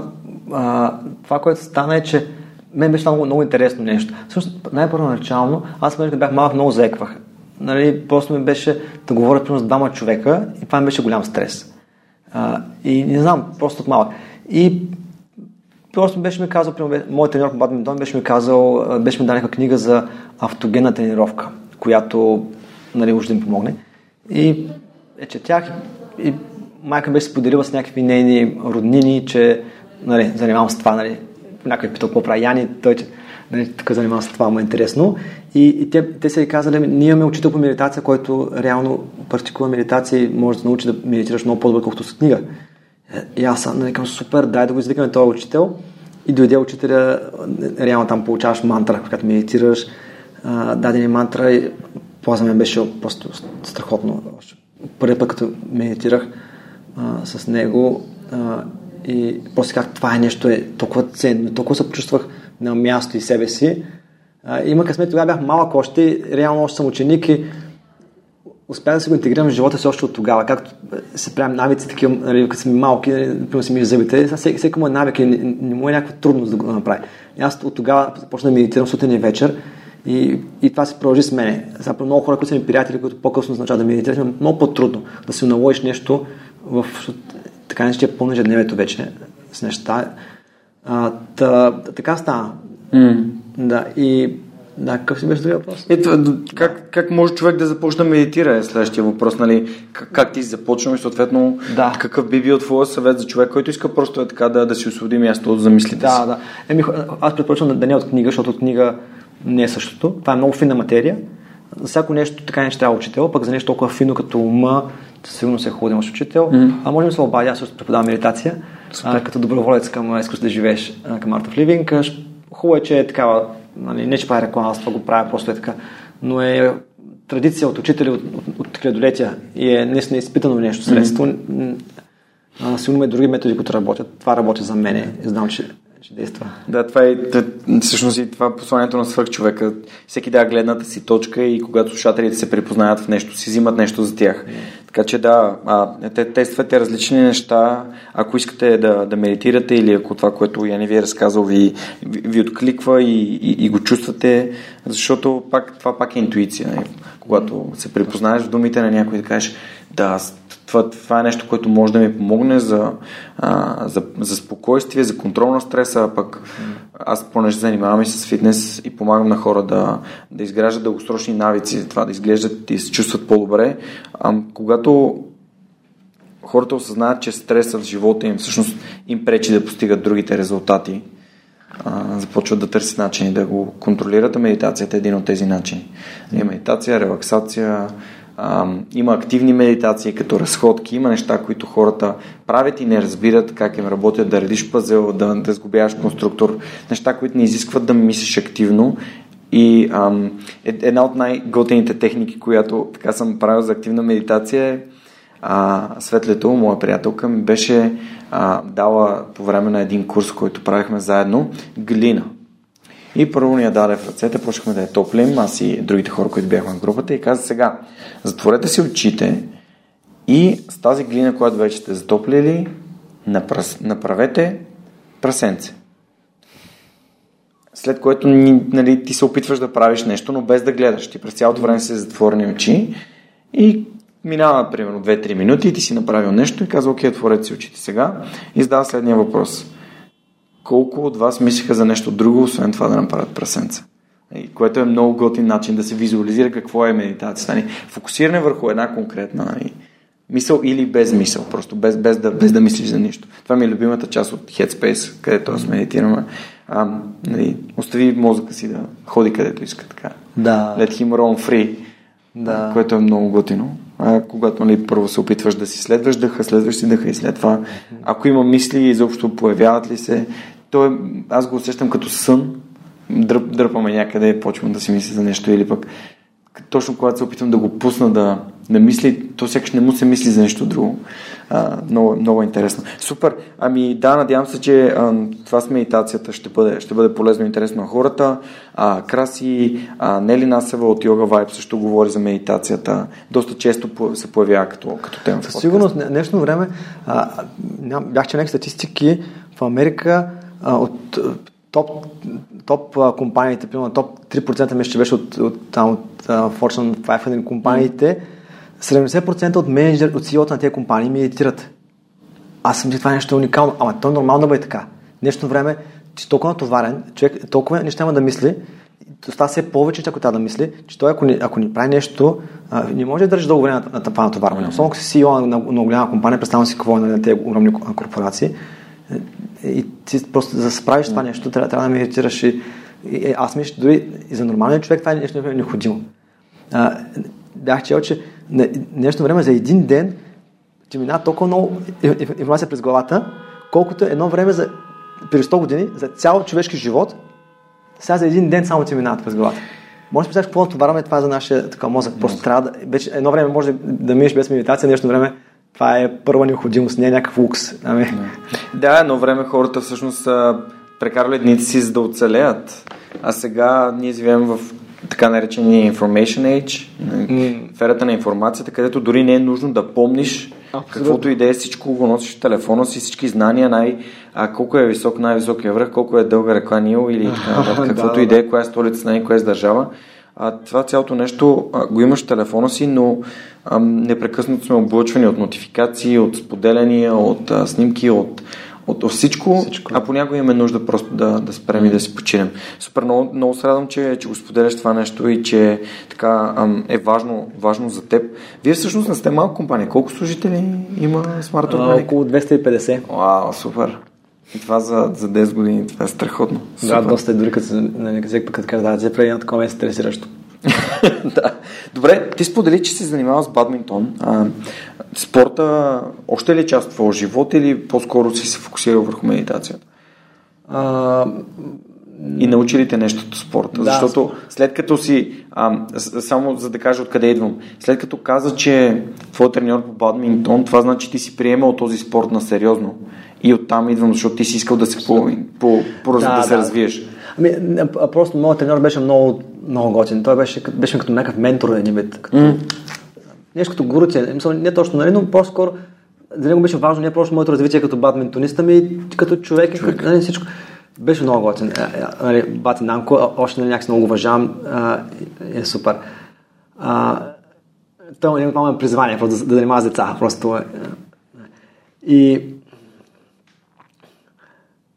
А, това, което стана е, че мен беше много, много интересно нещо. Всъщност, най-първоначално, аз да бях малък, много заеквах. Нали, просто ми беше да говоря с двама човека и това ми беше голям стрес. А, и не знам, просто от малък. И Просто беше ми казал, моят треньор по бадминтон беше ми казал, беше ми дал книга за автогенна тренировка, която нали, може да ми помогне. И е, четях и майка беше споделила с някакви нейни роднини, че нали, занимавам с това, нали, някой е питал какво прави Яни, той че нали, така занимавам с това, му е интересно. И, и те, те са казали, ние имаме учител по медитация, който реално практикува медитация и може да научи да медитираш много по-добре, колкото с книга. И аз съм нали, супер, дай да го извикаме този учител. И дойде учителя, реално там получаваш мантра, когато медитираш, дадени мантра и полза мен беше просто страхотно. първи път, като медитирах а, с него а, и после как това е нещо е толкова ценно, толкова се почувствах на място и себе си. А, има късмет, тогава бях малък още, реално още съм ученик и успях да се го интегрирам в живота си още от тогава, както се правим навици, такива, нали, като сме малки, нали, си ми зъбите, всеки, всеки му е навик и не, не, му е някаква трудност да го направи. И аз от тогава започна да медитирам сутрин и вечер и, и това се продължи с мене. Сега много хора, които са ми приятели, които по-късно означава да медитират, е много по-трудно да се наложиш нещо в така нещо е пълно ежедневието вече с неща. А, та, така стана. Mm. Да, и да, какъв си беше другия въпрос? Ето, как, как може човек да започне да медитира е следващия въпрос, нали? Как, как ти започнал и съответно да. какъв би бил твоя съвет за човек, който иска просто е така да, да си освободи място за мислите да, си? Да, да. Еми, аз предпочвам да не е от книга, защото от книга не е същото. Това е много финна материя. За всяко нещо така не ще трябва учител, пък за нещо толкова фино като ума, сигурно се е хубаво да имаш учител. Mm. А може да се обадя, аз също преподавам медитация, а, като доброволец към изкуство да живееш към Art of Living. Хубаво е, че е такава нали, не че правя реклама, аз това го правя просто е така, но е традиция от учители от, от, от хилядолетия и е наистина изпитано нещо средство. Mm-hmm. Сигурно има други методи, които работят. Това работи за мен и знам, че ще действа. Да, това е всъщност и това е посланието на свърх човека. Всеки да гледната си точка и когато слушателите се припознаят в нещо, си взимат нещо за тях. Така че да, а, те тествате различни неща. Ако искате да, да медитирате или ако това, което Яни ви е разказал, ви, ви, откликва и, и, и го чувствате, защото пак, това пак е интуиция. Нали? Когато се припознаеш в думите на някой да кажеш, да, това, това е нещо, което може да ми помогне за, а, за, за спокойствие, за контрол на стреса, а пък аз понеже занимавам и с фитнес и помагам на хора да, да изграждат дългосрочни навици, това да изглеждат и се чувстват по-добре. А, когато хората осъзнаят, че стресът в живота им всъщност им пречи да постигат другите резултати, а, започват да търсят начини да го контролират, а медитацията е един от тези начини. Има медитация, релаксация, има активни медитации като разходки, има неща, които хората правят и не разбират как им работят, да редиш пъзел, да, да сгубяваш конструктор, неща, които не изискват да мислиш активно и ам, е, една от най-готените техники, която така съм правил за активна медитация е а, Светлето, моя приятелка, ми беше а, дала по време на един курс, който правихме заедно, глина. И първо ни я даде в ръцете, почнахме да я топлим, аз и другите хора, които бяхме в групата и каза сега, затворете си очите и с тази глина, която вече сте затоплили, направете прасенце. След което нали, ти се опитваш да правиш нещо, но без да гледаш. Ти през цялото време се затворени очи и минава примерно 2-3 минути и ти си направил нещо и казва, окей, отворете си очите сега и задава следния въпрос – колко от вас мислиха за нещо друго, освен това да направят прасенца? Което е много готин начин да се визуализира какво е медитацията. Нали? Фокусиране върху една конкретна нали? мисъл или без мисъл, просто без, без, да, без да мислиш за нищо. Това ми е любимата част от Headspace, където аз медитираме. А, нали, остави мозъка си да ходи където иска така. Да. Let him roam free. Да. Което е много готино. А, когато нали, първо се опитваш да си следваш дъха, следваш си дъха и след това, ако има мисли, изобщо появяват ли се, то е, аз го усещам като сън, дръп, дърпаме някъде почвам да си мисля за нещо или пък точно когато се опитвам да го пусна да, да мисли, то сякаш не му се мисли за нещо друго. А, много, много интересно. Супер. Ами да, надявам се, че а, това с медитацията ще бъде, ще бъде полезно и интересно на хората. А, Краси, а, Нели Насева от Yoga Vibe също говори за медитацията. Доста често се появява като, като тема. Със сигурност, днешно време а, бях че статистики в Америка а, от топ, топ а, компаниите, примерно топ 3% мисля, че беше от, от, там, от uh, Fortune 500 компаниите, 70% от менеджер, от CEO на тези компании медитират. Аз съм че това е нещо уникално, ама то е нормално да бъде така. Днешно време, че толкова натоварен, човек толкова неща има да мисли, става се повече, ако трябва да мисли, че той ако ни, ако ни прави нещо, а, не може да държи дълго време на, на това натоварване. Особено ако си CEO на, на, на голяма компания, представям си какво е на тези огромни корпорации, и ти просто за да справиш това нещо, трябва, трябва да медитираш. И, и, аз мисля, дори и за нормален човек това е нещо е необходимо. А, бях чел, че нещо време за един ден ти минава толкова много информация през главата, колкото едно време за, преди 100 години за цял човешки живот, сега за един ден само ти минават през главата. може да представиш какво натоварваме това за нашия така, мозък. Просто трябва да, вече едно време може да, да минеш без медитация, нещо време това е първа необходимост, не е някакъв лукс. Ами. Да, едно време хората всъщност са прекарали дните си за да оцелеят, а сега ние живеем в така наречения information age, mm. ферата на информацията, където дори не е нужно да помниш Абсолютно. каквото и да е, всичко го носиш в телефона си, всички знания, най, а, колко е висок най-високия връх, колко е дълга река Нил или <laughs> така, каквото и да е, коя е столица на коя е държава. А, това цялото нещо а, го имаш в телефона си, но а, непрекъснато сме облъчвани от нотификации, от споделяния, от а, снимки, от от, от всичко, всичко, а понякога имаме нужда просто да, да спрем и да си починем. Супер, много, много се радвам, че, че го споделяш това нещо и че така ам, е важно, важно за теб. Вие всъщност не сте малка компания. Колко служители има Smart Organic? Около 250. Вау, супер. И това за, за 10 години, това е страхотно. Супер. Да, доста е дори като, нали, като кажа, да, за преди едно такова е стресиращо. <laughs> да. Добре, ти сподели, че се занимава с бадминтон. А, спорта още ли е част от твоя живот или по-скоро си се фокусирал върху медитацията? А, и научи ли те нещо от спорта? Да, Защото след като си, а, само за да кажа откъде идвам, след като каза, че твой треньор по бадминтон, това значи ти си приемал този спорт на сериозно. И оттам идвам, защото ти си искал да се, по, по, по, да, да се да. развиеш. Ами, просто моят треньор беше много, много готин. Той беше, беше като някакъв ментор един вид. Като, mm. Нещо като гуруция. Не точно, нали, но по-скоро за него беше важно не просто моето развитие като бадминтонист, ами като човек, човек. Като, нали, всичко. Беше много готин. Е, е, нали, Бати Нанко, още нали, някакси много уважавам. Е супер. А, той има призвание просто да, да занимава с деца. Просто е. И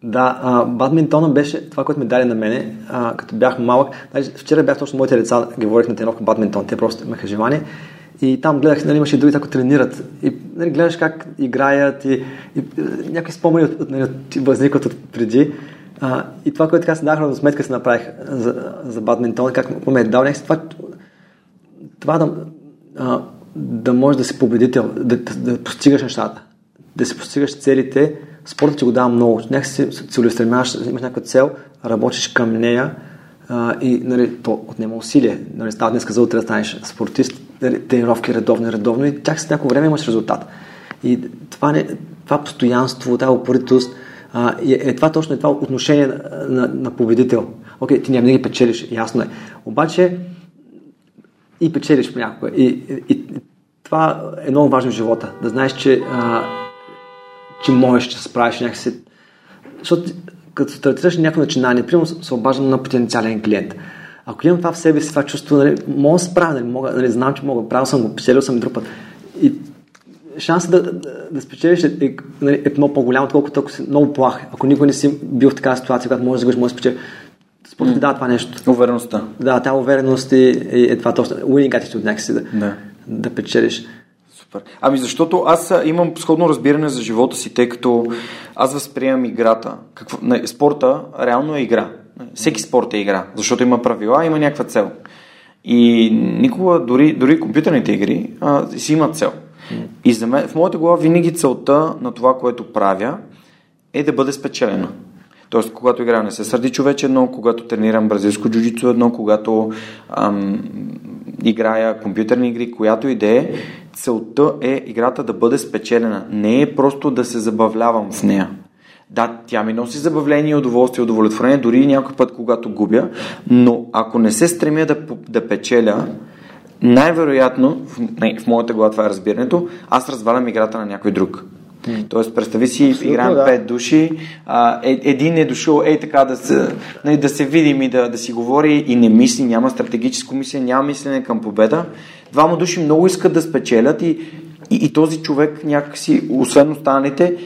да, а, бадминтона беше това, което ми даде на мене, а, като бях малък. Даже, вчера бях точно моите деца, говорих на тренировка бадминтон, те просто имаха желание. И там гледах, нали, имаше и други, ако тренират. И нали, гледаш как играят и, и, и някакви спомени от, нали, възникват от преди. А, и това, което така се дахна до сметка, се направих за, за бадминтон, как ме е дал някакси това, това да, а, да можеш да си победител, да, да, да постигаш нещата, да си постигаш целите, спортът ти го дава много. Някакси се целеустремяваш, имаш някаква цел, работиш към нея а, и нали, то отнема усилие. Нали, става днес за утре да станеш спортист, нали, тренировки редовно, редовно и тях с някакво време имаш резултат. И това, не, това постоянство, тази упоритост, а, е, е това точно е това отношение на, на, на победител. Окей, ти няма ги печелиш, ясно е. Обаче и печелиш понякога. И, и, и това е много важно в живота. Да знаеш, че а, че можеш да се справиш някакси. Защото като стартираш някакво начинание, примерно се обаждам на потенциален клиент. Ако имам това в себе си, това чувство, нали, мога да справя, нали, мога, нали, знам, че мога, правил съм го, печелил съм и друг път. И шансът да, да, да спечелиш е, е, нали, е много по-голям, отколкото ако си много плах. Ако никой не си бил в такава ситуация, когато можеш да загубиш, можеш да спечелиш. Според ти дава това нещо. Увереността. Да, тази увереност е, е, е това точно. Winning attitude някакси да, да. да печелиш. Супер. Ами защото аз имам сходно разбиране за живота си, тъй като аз възприемам играта. Какво, не, спорта реално е игра. Всеки спорт е игра, защото има правила, има някаква цел. И никога, дори, дори компютърните игри, а, си имат цел. И за мен, в моята глава винаги целта на това, което правя, е да бъде спечелена. Тоест, когато играя не се сърди човече едно, когато тренирам бразилско джуджицу едно, когато ам, играя компютърни игри, която идея, целта е играта да бъде спечелена. Не е просто да се забавлявам в нея. Да, тя ми носи забавление, удоволствие, удовлетворение, дори и някой път, когато губя, но ако не се стремя да, да печеля, най-вероятно, в, не, в моята глава това е разбирането, аз развалям играта на някой друг. Тоест, представи си, Абсолютно, играем да. пет души, а, е, един е дошъл, ей така да се, нали, да се видим и да, да си говори и не мисли, няма стратегическо мислене, няма мислене към победа. Двама души много искат да спечелят и, и, и този човек някакси, освен останалите,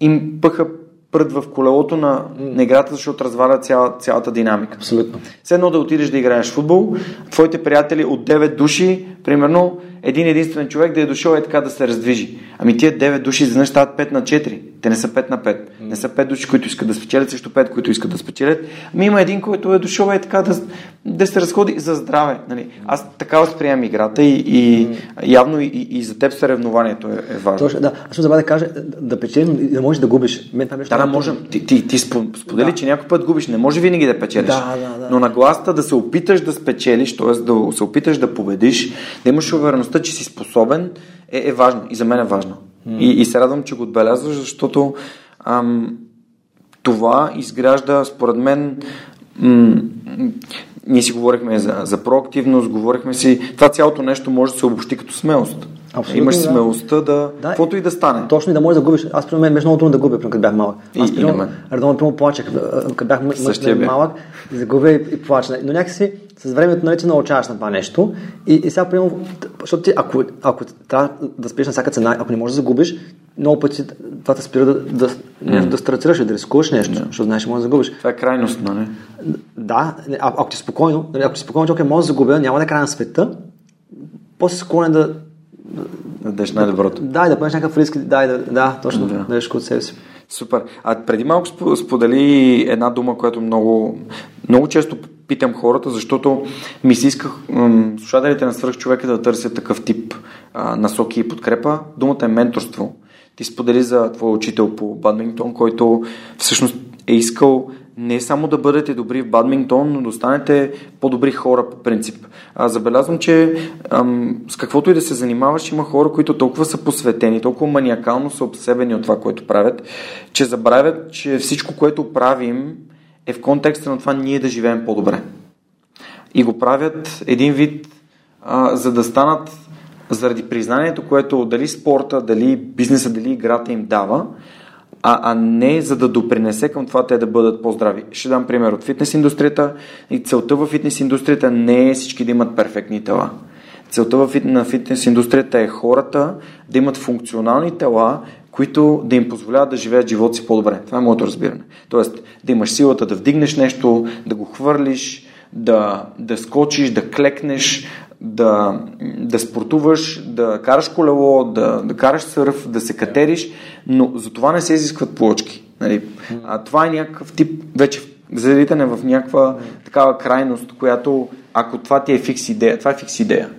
им пъха прът в колелото на, на играта, защото разваля цяла, цялата динамика. Абсолютно. Все едно да отидеш да играеш футбол, твоите приятели от 9 души, примерно, един единствен човек да е дошъл е така да се раздвижи. Ами тия 9 души изведнъж стават 5 на 4. Те не са 5 на 5. Не са 5 души, които искат да спечелят срещу 5, които искат да спечелят. Ами има един, който е дошъл е така да, да се разходи за здраве. Нали? Аз така възприемам играта и, и явно и, и, за теб съревнованието е, е важно. Точно, да. Аз ще забравя да кажа, да печелим и да можеш да губиш. Мен, това да, да, можем. Ти, ти, ти сподели, да. че някой път губиш. Не може винаги да печелиш. Да, да, да. Но на гласта да се опиташ да спечелиш, т.е. да се опиташ да победиш, да имаш увереността, че си способен, е, е важно. И за мен е важно. Mm. И, и се радвам, че го отбелязваш, защото ам, това изгражда, според мен, м- ние си говорихме за, за проактивност, говорихме си. Това цялото нещо може да се обобщи като смелост. Абсолютно, Имаш да. смелостта да. да каквото и да стане. Точно и да можеш да губиш. Аз, при мен, беше много трудно да губя, като бях малък. Аз, и, мен. редовно, примерно, плачех, като бях м- малък, загубя и, и плача. Но някакси с времето нали, научаваш на това нещо. И, и сега, примерно, защото ти, ако, ако трябва да спиш на всяка цена, ако не можеш да загубиш, много пъти това те спира да, да, mm. да стартираш и да рискуваш нещо, yeah. защото знаеш, че можеш да загубиш. Това е крайност, нали? Да, а, ако ти спокойно, нали, ако ти спокойно, че окей, може да загубя, няма да е края на света, после склонен да да дадеш най-доброто. Да, да поемеш някакъв риск, да, да, да точно, да дадеш от себе си. Супер. А преди малко сподели една дума, която много, много често питам хората, защото ми се исках слушателите на свърх човека да търсят такъв тип а, насоки и подкрепа. Думата е менторство. Ти сподели за твой учител по бадминтон, който всъщност е искал не само да бъдете добри в бадминтон, но да станете по-добри хора по принцип. А, забелязвам, че ам, с каквото и да се занимаваш, има хора, които толкова са посветени, толкова маниакално са обсебени от това, което правят, че забравят, че всичко, което правим, е в контекста на това ние да живеем по-добре. И го правят един вид, а, за да станат заради признанието, което дали спорта, дали бизнеса, дали играта им дава, а, а не за да допринесе към това те да бъдат по-здрави. Ще дам пример от фитнес индустрията и целта в фитнес индустрията не е всички да имат перфектни тела. Целта на фитнес индустрията е хората да имат функционални тела, които да им позволяват да живеят живота си по-добре. Това е моето разбиране. Тоест, да имаш силата да вдигнеш нещо, да го хвърлиш, да, да скочиш, да клекнеш, да, да спортуваш, да караш колело, да, да караш сърф, да се катериш, но за това не се изискват плочки. Нали? А това е някакъв тип, вече залитане в някаква такава крайност, която ако това ти е фикс идея, това е фикс идея.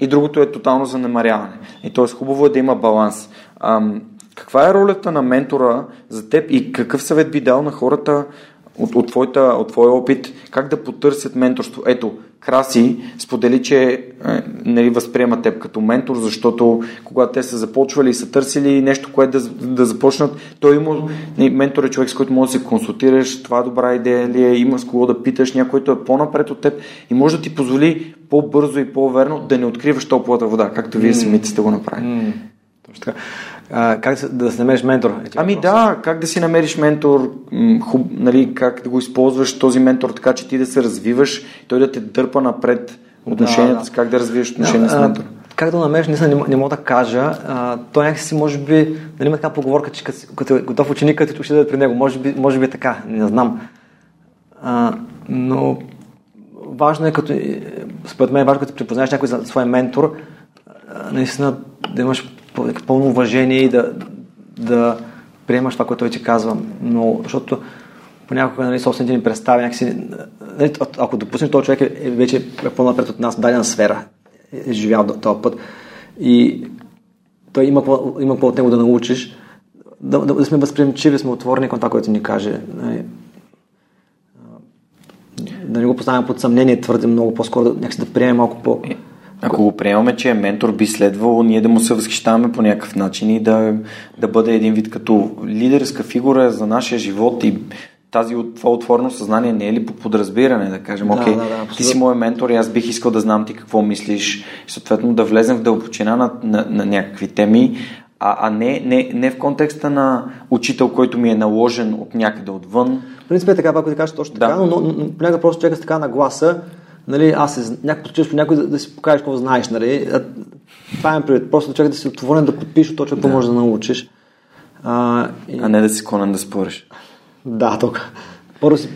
И другото е тотално за намаряване. И т.е. хубаво е да има баланс. Ам, каква е ролята на ментора за теб и какъв съвет би дал на хората от, от, твоята, от твоя опит, как да потърсят менторство? Ето, Краси сподели, че е, нали, възприема теб като ментор, защото когато те са започвали и са търсили нещо, което да, да започнат, той има нали, ментор е човек, с който може да се консултираш, това добра идея ли е, има с кого да питаш, някой, който е по-напред от теб и може да ти позволи по-бързо и по-верно да не откриваш топлата вода, както вие самите сте го направили. Mm. Точно така. А, как да, да си намериш ментор? Е ами въпрос. да, как да си намериш ментор, хуб, нали, как да го използваш този ментор така, че ти да се развиваш, той да те дърпа напред отношенията да, да. как да развиеш отношения да, с ментор. Как да намериш, не, не, не мога да кажа. А, то някакси може би, нали има така поговорка, че като, като е готов ученик, като ще да е при него. Може би, може би е така, не знам. А, но важно е, като, според мен е важно, като припознаеш някой за своя ментор, наистина да имаш пълно уважение и да, да приемаш това, което той ти казва. Но, защото понякога нали, собствените ни представи някакси... Нали, ако допуснеш, този човек е, е вече е по-напред от нас дадена сфера, е, е живял този път и той има, има какво от него да научиш, да, да, да сме възприемчиви, сме отворени към това, което ни каже. Нали, да не го поставяме под съмнение твърде много, по-скоро да, някакси да приемем малко по... Ако го приемаме, че е ментор, би следвало ние да му се възхищаваме по някакъв начин и да, да бъде един вид като лидерска фигура за нашия живот и тази, това отворено съзнание не е ли по подразбиране, да кажем, да, окей, да, да, ти си мой ментор и аз бих искал да знам ти какво мислиш и съответно да влезем в дълбочина на, на, на някакви теми, а, а не, не, не в контекста на учител, който ми е наложен от някъде отвън. В принцип е така, ако ти кажеш точно да. така, но, но, понякога просто човека с така нагласа, нали, аз се, някакво чувство, някой да, да си покажеш какво знаеш, нали. Това е предвид. Просто човек да си отворен да подпише точно какво да. можеш да научиш. А, и... а не да си склонен да спориш. Да, тук. Първо си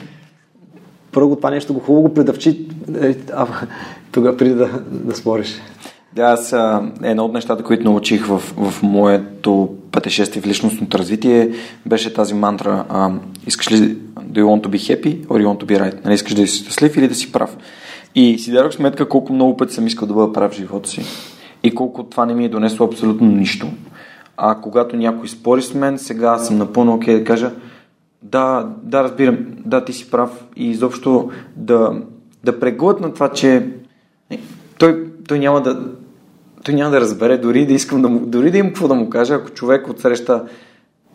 първо това нещо го хубаво го предавчи, нали, а, тогава преди да, да спориш. Аз а, едно от нещата, които научих в, в моето пътешествие в личностното развитие, беше тази мантра а, искаш ли do you want to be happy or you want to be right? Нали, искаш да си щастлив или да си прав? И си дадох сметка колко много пъти съм искал да бъда прав в живота си и колко това не ми е донесло абсолютно нищо. А когато някой спори с мен, сега съм напълно окей okay да кажа да, да, разбирам, да, ти си прав и изобщо да, да преглътна това, че той, той няма да той няма да разбере, дори да искам да му, дори да имам какво да му кажа, ако човек от среща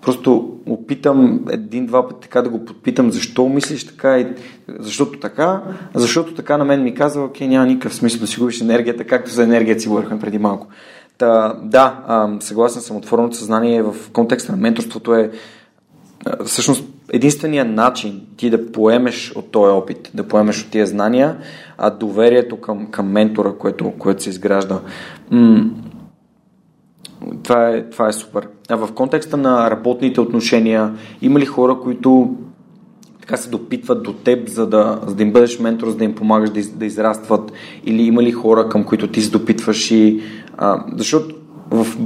просто опитам един-два пъти така да го подпитам, защо мислиш така и защото така, защото така на мен ми казва, окей, няма никакъв смисъл да си губиш енергията, както за енергията си говорихме преди малко. Та, да, съгласен съм, отвореното съзнание в контекста на менторството е всъщност единственият начин ти да поемеш от този опит, да поемеш от тия знания, а доверието към, към ментора, което, което се изгражда. М- това е, това е супер. А в контекста на работните отношения, има ли хора, които така се допитват до теб, за да, за да им бъдеш ментор, за да им помагаш да, из, да израстват? Или има ли хора, към които ти се допитваш и... А, защото в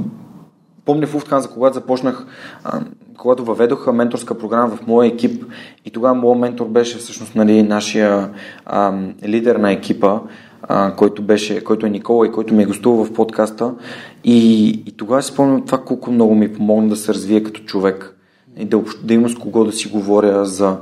помня в Уфтханза, когато започнах, а, когато въведоха менторска програма в моя екип и тогава моят ментор беше всъщност нали, нашия а, лидер на екипа, а, който, беше, който е Никола и който ми е гостувал в подкаста. И, и тогава си спомням това колко много ми помогна да се развие като човек. И да, да има с кого да си говоря за,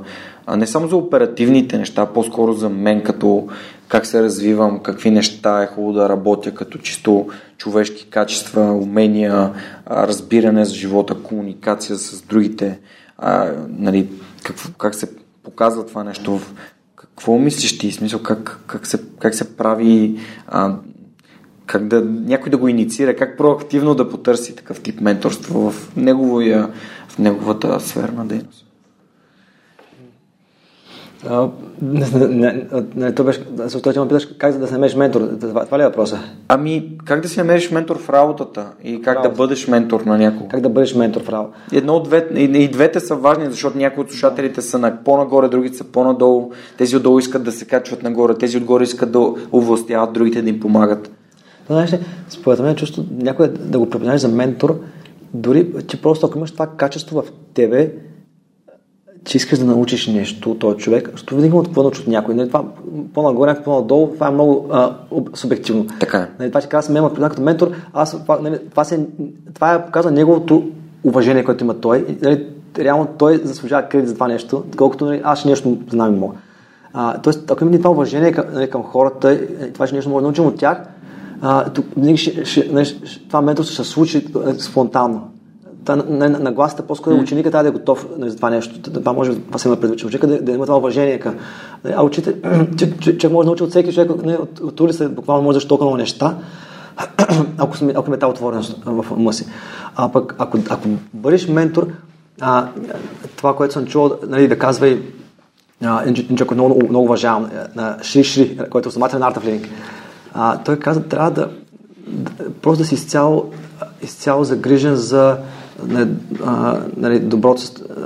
а не само за оперативните неща, по-скоро за мен като как се развивам, какви неща е хубаво да работя като чисто човешки качества, умения, разбиране за живота, комуникация с другите, а, нали, как, как се показва това нещо, какво мислиш ти, смисъл как, как, се, как се прави а, как да, някой да го инициира, как проактивно да потърси такъв тип менторство в, неговия, в неговата сфера на дейност. А, не, не, не, то беше, да ме питаш как да се намериш ментор. Това, това ли е въпроса? Ами, как да се намериш ментор в работата и как да бъдеш ментор на някого? Как да бъдеш ментор в работа? Едно от двете, и, и двете са важни, защото някои от слушателите са на по-нагоре, другите са по-надолу. Тези отдолу искат да се качват нагоре, тези отгоре искат да овластяват, другите да им помагат. Знаеш ли, според мен чувство някой да го препознаеш за ментор, дори че просто ако имаш това качество в тебе, че искаш да научиш нещо този човек, защото винаги има какво научи от някой. Нали, това по-нагоре, по-надолу, това е много а, субективно. Така е. Не, това, че казвам, ме като ментор, аз, това, нали, това, се, това е показва неговото уважение, което има той. Нали, реално той заслужава кредит за това нещо, колкото нали, аз нещо знам и мога. А, тоест, ако има това уважение към, нали, към хората, това ще нещо мога да научим от тях, а, тук, ще, ще, нали, това менторство ще се случи спонтанно та, на, на, гласата по-скоро mm. ученика трябва да е готов нали, за това нещо. Това може това се има предвид, че ученика да, да, има това уважение към. А учите, <clears throat> че, че, че, може да научи от всеки човек, не, от, от улица буквално може да ще толкова неща, <clears throat> ако, сме, ако ме тази отвореност в ума си. А пък, ако, ако бъдеш ментор, а, това, което съм чувал, нали, да казва и един човек, много, много уважавам, на Шри Шри, който е основател на Art of Living. А, той каза, трябва да, да просто да си изцяло, изцяло загрижен за а, нали, доброто,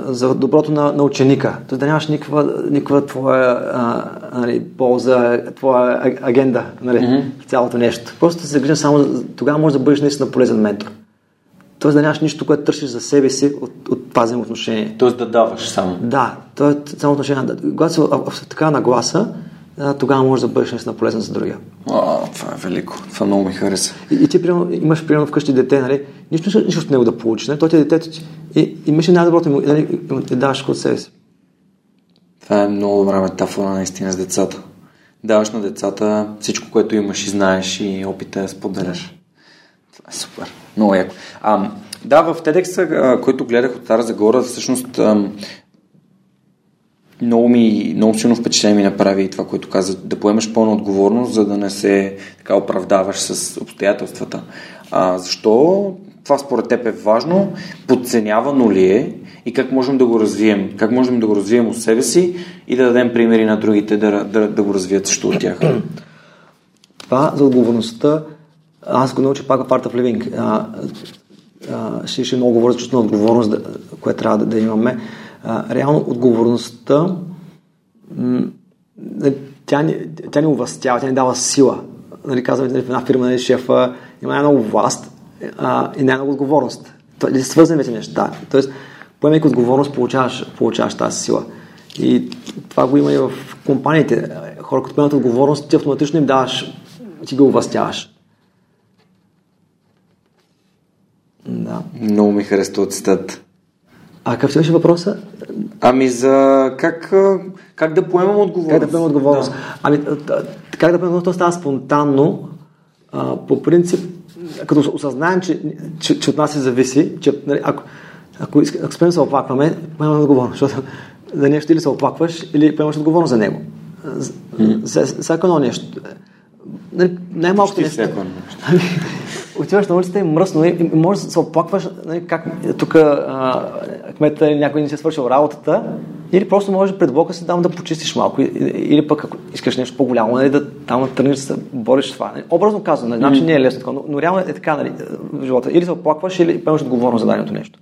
за доброто на, на ученика. Тоест да нямаш никаква, никаква твоя а, нали, полза, твоя агенда нали, mm-hmm. в цялото нещо. Просто се грижа само, тогава може да бъдеш наистина полезен ментор. Тоест да нямаш нищо, което търсиш за себе си от, от това взаимоотношение. Тоест да даваш само. Да, то е само отношение. Когато в така нагласа, тогава може да бъдеш наистина полезен за другия. О, това е велико. Това много ми хареса. И, и ти примерно, имаш примерно вкъщи дете, нали? Нищо, нищо от него да получиш. Нали? Той ти е детето ти. И, и мисля най-доброто му, нали, и даваш от себе си. Това е много добра метафора наистина с децата. Даваш на децата всичко, което имаш и знаеш и опита да споделяш. Това е супер. Много яко. А, да, в TEDx, който гледах от Стара Загора, всъщност много, ми, много силно впечатление ми направи това, което каза, да поемаш пълна отговорност, за да не се така оправдаваш с обстоятелствата. А, защо това според теб е важно? Подценявано ли е? И как можем да го развием? Как можем да го развием от себе си и да дадем примери на другите да, да, да го развият също от тях? <clears throat> Това за отговорността, аз го научих пак в Art of Living. А, а, ще, ще много говоря за отговорност, да, което трябва да, да имаме реално отговорността м- тя, ни, тя ни увъстява, тя ни дава сила. нали, казваме, нали, в една фирма нали, шефа има най-много власт а, и най-много отговорност. Това е свързани вече неща. Тоест, поемайки отговорност, получаваш, получаваш тази сила. И това го има и в компаниите. Хора, като поемат отговорност, ти автоматично им даваш, ти го властяваш. Да. Много ми харесва цитат. А какъв беше въпроса? Ами за как, как да поемам отговорност. Как да поемам отговорност? Да. Ами, как да поемам отговорност, то става спонтанно. А, по принцип, като осъзнаем, че, че, че от нас се зависи, че нали, ако, ако, ако спрем се оплакваме, поемаме отговорност, защото за нещо или се оплакваш, или поемаш отговорност за него. Mm. За, за всяко едно нещо. Нали, най-малкото нещо. Всяко нещо. Отиваш на улицата и мръсно и, може да се оплакваш нали, как тук кмета или някой не си е свършил работата или просто може пред блока си там да почистиш малко или пък ако искаш нещо по-голямо, нали, да там да тръгнеш да се бориш с това. Нали. Образно казвам, нали, значи не е лесно, но, но реално е така нали, в живота. Или се оплакваш, или поемаш отговорност за даденото нещо.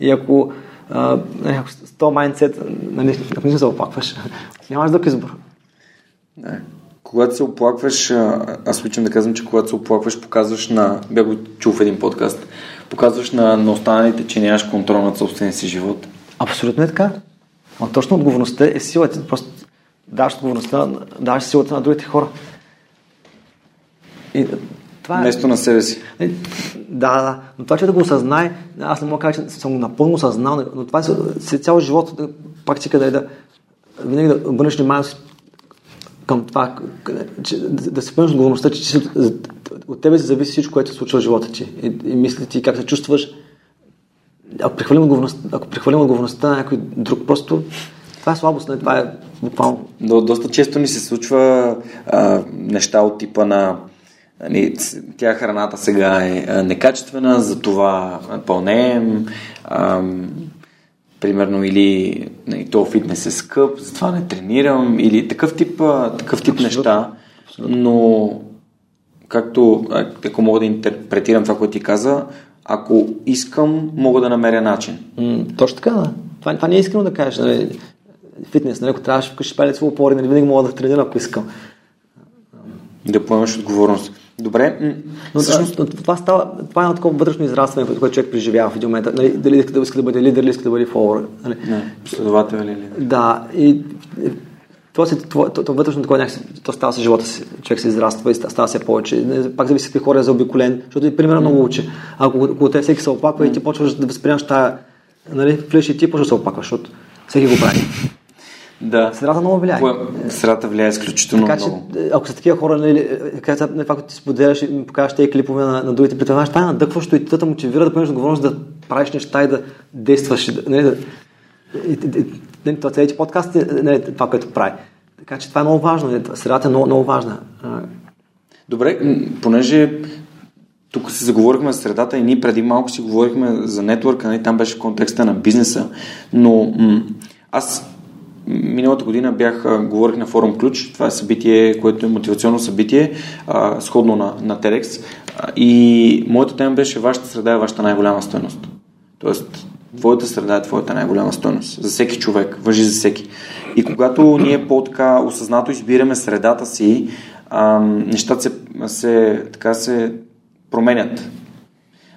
И ако, а, нали, с този майндсет, нали, <laughs> ако не се оплакваш, <laughs> нямаш друг избор. Не когато се оплакваш, аз обичам да казвам, че когато се оплакваш, показваш на, бях го чул в един подкаст, показваш на, на останалите, че нямаш контрол над собствения си живот. Абсолютно е така. Но точно отговорността е силата. Просто даваш отговорността, даваш силата на другите хора. И, това е... Место на себе си. Да, да. Но това, че да го осъзнае, аз не мога да кажа, че съм го напълно осъзнал, но това е цял живот практика да е да винаги да обърнеш внимание към това, че, да се поемеш отговорността, че, че от тебе се зависи всичко, което се случва в живота ти. И, и мисли ти как се чувстваш. Ако прехвърлим отговорността, ако прехвърлим отговорността на някой друг, просто това е слабост, не? това е буквално. До, доста често ни се случва а, неща от типа на нали, тя храната сега е некачествена, затова пълнеем, примерно, или нали, то фитнес е скъп, затова не тренирам, или такъв тип, такъв тип неща. Но, както, ако мога да интерпретирам това, което ти каза, ако искам, мога да намеря начин. М, точно така, да. Това, това не е искрено да кажеш. Нали, фитнес, нали, ако трябваше вкъщи палец в опори, нали, винаги мога да тренирам, ако искам. Да поемаш отговорност. Добре. Но всъщност... това, става, това е едно такова вътрешно израстване, което човек преживява в един момент. Нали, дали иска да, иска да бъде лидер, или иска да бъде фолуър. Нали. Не, последовател или лидер. Да, и това, си, това, това, това вътрешно такова някакси, то става с живота си. Човек се израства и става все повече. Пак зависи какви хора е заобиколен, защото и примерно много учи. Ако около те всеки се опаква и ти почваш да възприемаш тая, нали, влезеш и ти почваш да се опакваш, защото всеки го прави. Да. Средата много влияе. Средата влияе изключително така, че, много. Ако са такива хора, нали, това, като ти споделяш и покажеш тези клипове на, на другите предприемачи, това е надъхващо и те мотивира да поемеш отговорност да правиш неща и да действаш. Нали, да, и, и, и, това целите подкасти нали, това, което прави. Така че това е много важно. Нали, средата е много, много важна. Добре, понеже тук се заговорихме за средата и ние преди малко си говорихме за нетворка, нали, там беше в контекста на бизнеса, но м- аз Миналата година бях, говорих на форум Ключ, това е събитие, което е мотивационно събитие, а, сходно на, на TEDx. А, и моята тема беше вашата среда е вашата най-голяма стоеност. Тоест, твоята среда е твоята най-голяма стоеност. За всеки човек, въжи за всеки. И когато ние по-така осъзнато избираме средата си, а, нещата се, се, така се променят.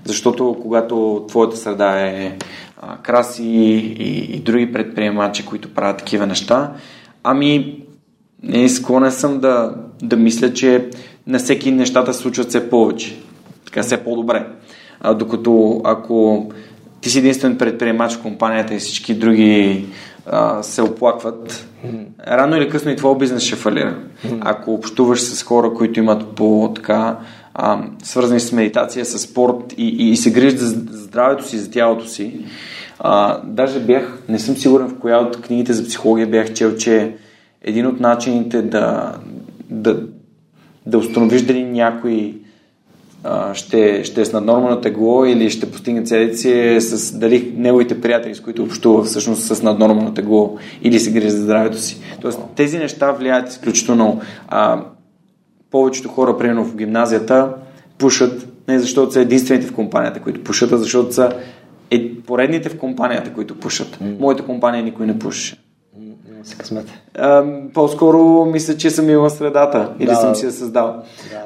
Защото когато твоята среда е а, Краси и, и други предприемачи, които правят такива неща. Ами, не склонен съм да, да мисля, че на всеки нещата се случват все повече. Така все по-добре. А, докато ако ти си единствен предприемач в компанията и всички други а, се оплакват, рано или късно и твой бизнес ще фалира. Ако общуваш с хора, които имат по така а, свързани с медитация, с спорт и, и, и се грижат за здравето си, за тялото си. А, даже бях, не съм сигурен в коя от книгите за психология бях чел, че един от начините да, да, да установиш дали някой а, ще, ще е с наднорма на тегло или ще постигне целите си е с дали неговите приятели, с които общува всъщност с наднорма на тегло или се грижи за здравето си. Тоест тези неща влияят изключително. А, повечето хора, примерно в гимназията, пушат не защото са единствените в компанията, които пушат, а защото са е, поредните в компанията, които пушат. Mm. Моята компания никой не пушеше. Си късмет. А, по-скоро мисля, че съм имал средата или Да. съм си я създал.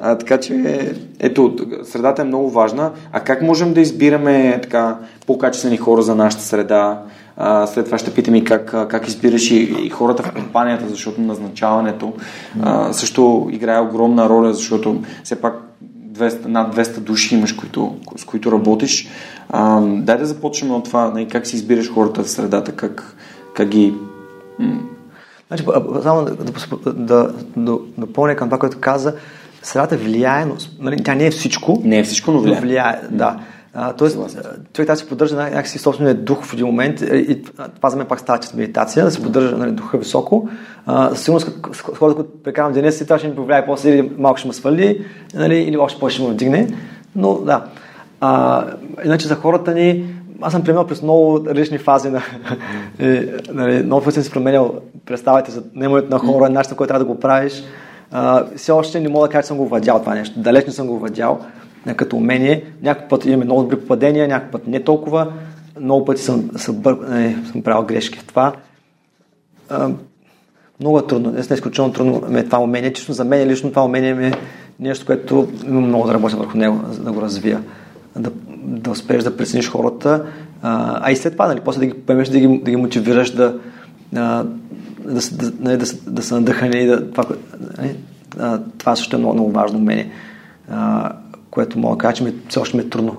А, така че, ето, средата е много важна. А как можем да избираме така по-качествени хора за нашата среда? А, след това ще питам и как, как избираш и, и хората в компанията, защото назначаването а, също играе огромна роля, защото все пак 200, над 200 души имаш, които, с които работиш. А, дай да започнем от това, нали, как си избираш хората в средата, как, как ги... Значи, само да, да, да, да допълня към това, което каза, средата влияе, но нали, тя не е всичко. Не е всичко, но влияе. влияе да. А, тоест, човек трябва да си поддържа някак- някакси собствения дух в един момент и, и това за мен пак става чрез медитация, да си поддържа нали, духа високо. А, със сигурност с- хората, които прекарам деня си, това ще ми повлияе после или малко ще ме свали, нали, или още повече ще ме вдигне. Но да. А, иначе за хората ни, аз съм преминал през много различни фази на... и, <laughs> нали, много пъти съм си променял представите за наемането на хора, начинът, който трябва да го правиш. А, все още не мога да кажа, че съм го владял това нещо. Далеч не съм го владял като умение. Някой път имаме много добри попадения, някой път не толкова. Много пъти съм, съм, бър... не, съм правил грешки в това. А, много е трудно. Наистина изключително трудно ми е това умение. Чисто за мен лично това умение ми е нещо, което имам много да работя върху него, за да го развия. Да, да успееш да прецениш хората, а, а и след това, нали, после да ги поемеш, да ги, да ги мотивираш да, а, да, да, нали, да, да са надъхани да, това, нали, това също е много, много важно умение. А, което мога да кажа, че ми, все още ми е трудно.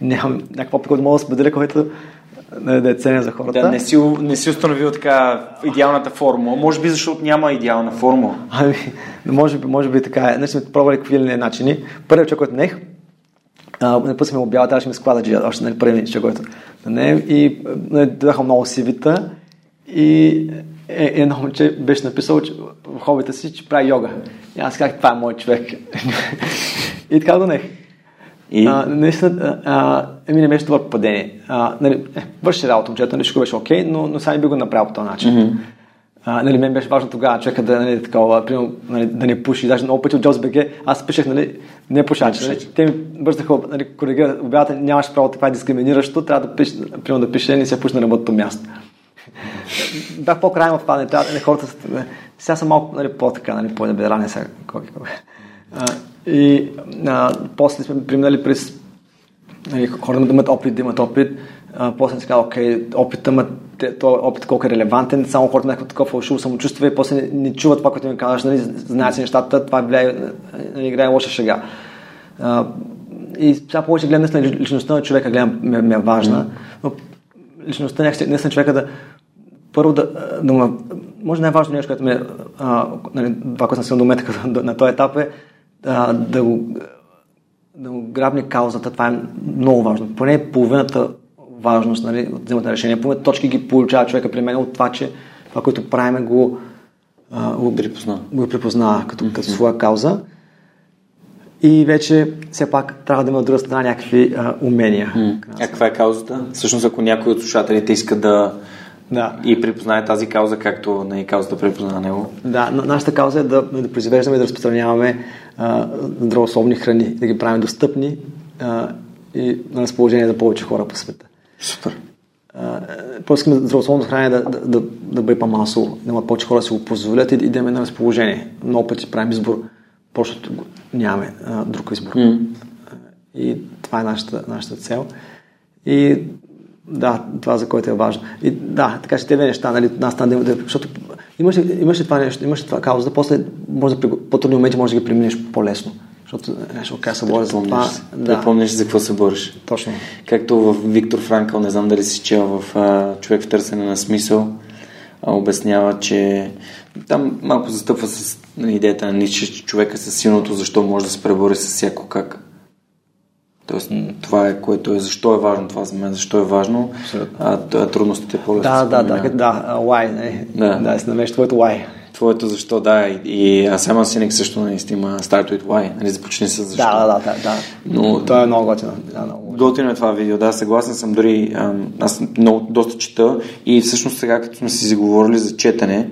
Нямам някакво опит, който мога да споделя, който нали, да е ценен за хората. Да, не си, не си установил така идеалната формула. Може би защото няма идеална формула. Ами, може би, може би така е. Не сме пробвали какви ли не начини. Първият човек, който нех, не път сме обява, трябваше ми склада джия, още нали, първи човек, който да не и нали, дадаха много сивита и е, едно момче беше написал че, в хобита си, че прави йога. И аз казах, това е мой човек. И така го нех. И? А, наистина, а, еми не беше това попадение. А, нали, е, върши работа, момчето, нали, всичко беше окей, но, но сега не би го направил по този начин. Mm-hmm. А, нали, мен беше важно тогава човека да, нали, такова, примерно, нали, да не пуши. Даже много пъти от Джоз БГ аз пишех, нали, не пушач. Нали, те ми бързаха, нали, коригират, обявата, нямаш право, това е дискриминиращо, трябва да пише, примерно да пише, не се пуши на работното място. <laughs> Бях по-крайно в това, не трябва, нали, хората, са- нали, сега съм малко нали, по-така, нали, по-набедране сега. кой- кой- и а, после сме преминали през нали, хората да имат опит, да имат опит. А, после си казал, окей, опита, ма, този опит колко е релевантен, само хората имат такова фалшиво самочувствие и после не, не чуват това, което ми казваш, нали, знаят си нещата, това влияе, нали, играе лоша шега. А, и сега повече гледам наистина личността на човека, гледам, ми, ми е важна, но личността някакси, наистина човека да първо да, да му, може най-важно нещо, което ме, а, нали, това, което съм до момента на този етап е а, да го да му грабне каузата, това е много важно. Поне половината важност нали, от вземата решение. Половината точки ги получава човека при мен от това, че това, което правим го, а, го, Припознава. го припознава като, mm-hmm. като своя кауза. И вече все пак трябва да има от друга страна някакви а, умения. А каква е каузата? Всъщност, ако някой от слушателите иска да Да. и припознае тази кауза, както на каузата припознава него. Да, на- нашата кауза е да, да произвеждаме и да разпространяваме а, здравословни храни, да ги правим достъпни а, и на разположение за повече хора по света. Супер. А, Просто искаме здравословно хранене да, да, да, да бъде по-масово, да имат повече хора да си го позволят и, и да имаме на разположение. Много пъти правим избор, просто нямаме а, друг избор. М. И това е нашата, нашата цел. И да, това за което е важно. И да, така че тези неща, нали, нас там защото имаше, имаше това нещо, имаше това кауза, после може да по-трудни моменти може да ги преминеш по-лесно. Защото е, ще кажа се боря за това. Да. помниш за какво се бориш. Точно. Както в Виктор Франкъл, не знам дали си чел в а, Човек в търсене на смисъл, а, обяснява, че там малко застъпва с нали, идеята на Ницше, че човека с силното защо може да се пребори с всяко как. Тоест, това е което е, защо е важно това за мен, защо е важно, а, трудностите е по-лесно. Да, се да, да, да, why, не? Да. да, си намеш твоето why. Твоето защо, да, и, и Саймън Синек също наистина има Start with Why, нали, започни с защо. Да, да, да, да, да. Но- То е много готино. Да, много. Готино е това видео, да, съгласен съм дори, ам, аз много, доста чета и всъщност сега, като сме си заговорили за четене,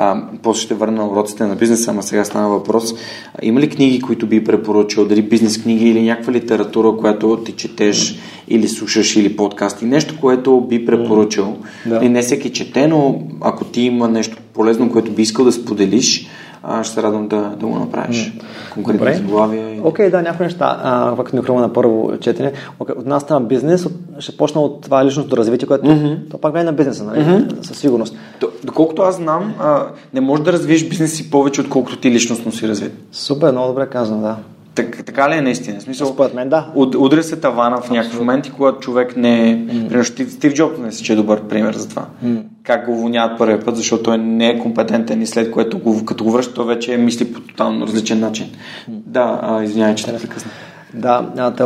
а, после ще върна на уроците на бизнеса, ама сега стана въпрос. Има ли книги, които би препоръчал, дали бизнес книги или някаква литература, която ти четеш или слушаш или подкасти, нещо, което би препоръчал? Да. И не всеки чете, но ако ти има нещо полезно, което би искал да споделиш, а, ще се радвам да, да го направиш. Конкретни заглавия. И... Окей, okay, да, някои неща, а, не хрума на първо четене. Okay, от нас стана бизнес, от, ще почна от това личното развитие, което mm-hmm. то пак е на бизнеса, нали? Mm-hmm. със сигурност. Доколкото аз знам, а, не можеш да развиеш бизнес си повече, отколкото ти личностно си развит. Супер, много добре казвам, да. Так, така ли е наистина? Смисъл, Според мен, да. Уд, удря се тавана в някакви моменти, когато човек не е... Mm. Примерно, Стив, Джобс не си, че е добър пример за това. Mm. Как го уволняват първия път, защото той не е компетентен и след което го, като го връща, той вече е мисли по тотално различен начин. Mm. Да, извинявай, че те прекъсна. Да, а, те,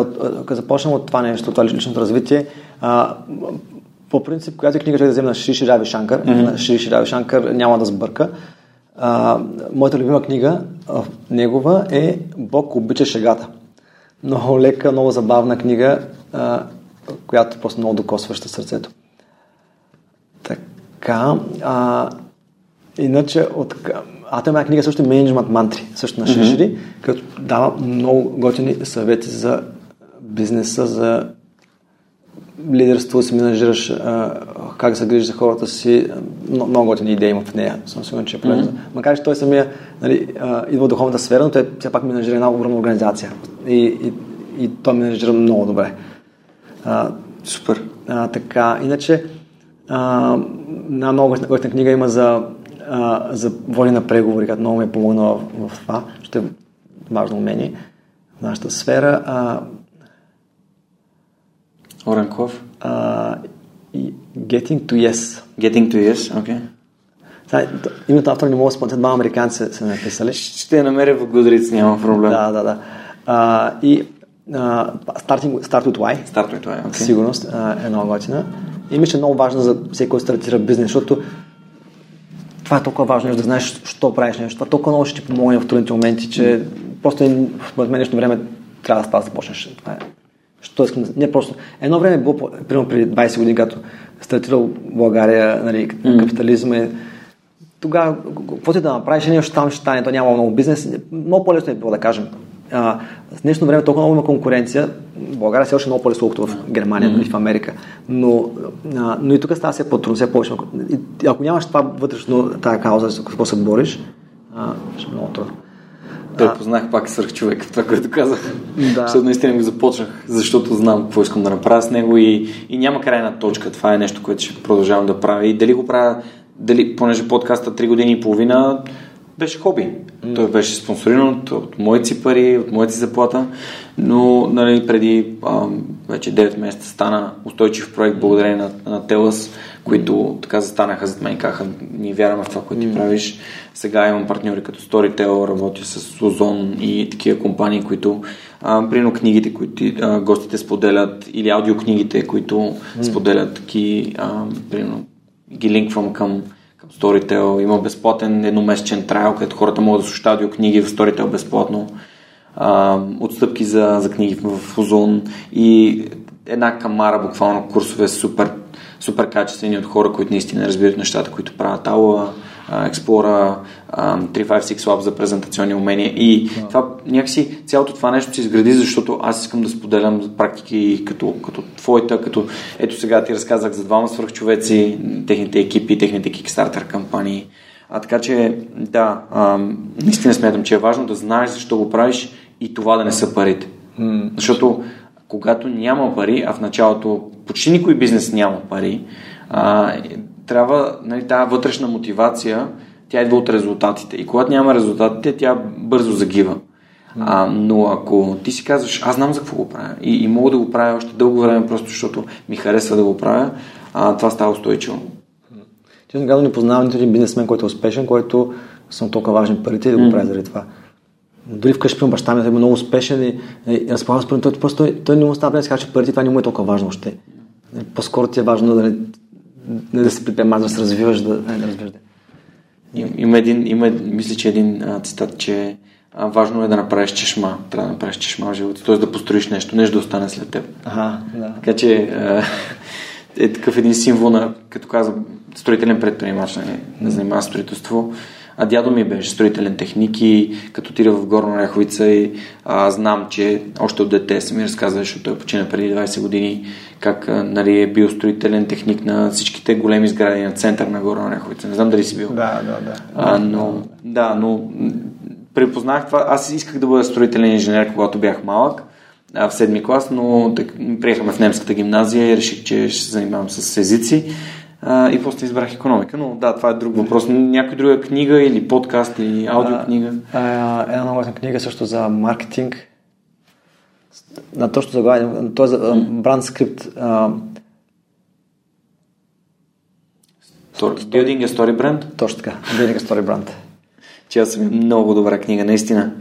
като започнем от това нещо, това личното развитие, а, по принцип, която книга ще да вземе на Шиши Рави Шанкар, mm-hmm. на Шиши Рави Шанкар няма да сбърка, а, моята любима книга, негова е Бог обича шегата. Много лека, много забавна книга, а, която просто много докосваща сърцето. Така, а, иначе от... А тази книга също е Management Мантри, също на Шишири, mm-hmm. като дава много готини съвети за бизнеса, за лидерство, си менажираш, а, как се грижиш за хората си, много, много готини идеи има в нея. Съм сигурен, че е полезно. Mm-hmm. Макар, че той самия нали, а, идва от духовната сфера, но той все пак менажира една огромна организация. И, и, и той менажира много добре. А, Супер. А, така, иначе, а, една много готина книга има за, а, за воли на преговори, като много ми е помогнала в, в това. Ще е важно умение в нашата сфера. А, Оранков? Uh, getting to Yes. Getting to Yes, окей. Okay. името автор не мога да спомня, два американци са, са написали. Ще я намеря в Goodreads, няма проблем. Да, да, да. Uh, и uh, starting, Start with Why. Start with Why, okay. Сигурност uh, е много готина. И мисля, много важно за всеки, който стартира бизнес, защото това е толкова важно, да знаеш, що правиш нещо. Това толкова много ще ти помогне в трудните моменти, че просто в мен време трябва да това да започнеш. Това е Що искам да... Не просто... Едно време било, примерно преди 20 години, когато стартирал България, нали, mm. капитализъм е... Тогава, каквото и да направиш, нещо там ще стане, то няма много бизнес. Много по-лесно е било да кажем. А, в днешно време толкова много има конкуренция. България се още много по-лесно, в Германия mm-hmm. или в Америка. Но, а, но и тук става все по-трудно, все повече. Ако нямаш това вътрешно, тази кауза, за какво се бориш, а, ще е много трудно. Той познах пак свърх човек това, което казах. Да. Защото наистина го започнах, защото знам какво искам да направя с него и, и няма крайна точка. Това е нещо, което ще продължавам да правя. И дали го правя, дали, понеже подкаста 3 години и половина беше хоби. Mm. Той беше спонсориран от, от моите си пари, от моята си заплата, но нали, преди а, вече 9 месеца стана устойчив проект благодарение на, на Телас, които така застанаха зад мен и казаха, ние вярваме в това, което ти mm. правиш. Сега имам партньори като Storytel, работя с Озон и такива компании, които а, примерно книгите, които а, гостите споделят или аудиокнигите, които mm. споделят, таки, а, примерно ги линквам към към Storytel. Има безплатен едномесечен трайл, където хората могат да слушат аудиокниги в Storytel безплатно. А, отстъпки за, за книги в Озон и една камара буквално курсове супер, супер качествени от хора, които наистина разбират нещата, които правят Ауа, Explora, 356 Lab за презентационни умения и yeah. това някакси цялото това нещо се изгради, защото аз искам да споделям практики като, като твоята, като ето сега ти разказах за двама свръхчовеци, техните екипи, техните Kickstarter кампании. А така че, да, а, наистина смятам, че е важно да знаеш защо го правиш и това да не са парите. Mm. Защото когато няма пари, а в началото почти никой бизнес няма пари, а, трябва нали, тази вътрешна мотивация, тя идва от резултатите. И когато няма резултатите, тя бързо загива. А, но ако ти си казваш, аз знам за какво го правя и, и мога да го правя още дълго време, просто защото ми харесва да го правя, а, това става устойчиво. Честно казвам, не познавам нито един бизнесмен, който е успешен, който са толкова важни парите и да го прави заради това. Дори вкъщи при баща ми е много успешен и, и разполагам с парите, той, просто, той, той не му става да си че парите това не му е толкова важно още. По-скоро ти е важно да не, не да се предприемаш, да се развиваш, да, не, да развиваш. Има един, има, мисля, че един а, цитат, че а, важно е да направиш чешма. Трябва да направиш чешма в живота, т.е. да построиш нещо, нещо да остане след теб. Ага, да. Така че, а, е такъв един символ на, като каза, строителен предприемач, нали, да занимава строителство. А дядо ми беше строителен техник и като отида в Горна Ряховица и а, знам, че още от дете съм ми разказва, защото той почина преди 20 години, как нали, е бил строителен техник на всичките големи сгради на център на Горна Ряховица. Не знам дали си бил. Да, да, да. А, но, да, но препознах това. Аз исках да бъда строителен инженер, когато бях малък в седми клас, но так, приехаме в немската гимназия и реших, че ще се занимавам с езици а, и после избрах економика. Но да, това е друг въпрос. Някой друга книга или подкаст или аудиокнига? една много книга също за маркетинг. На точно заглавие, той е за бранд скрипт. Building a Story Brand? Точно така, Building a Story Brand. Че съм много добра книга, наистина.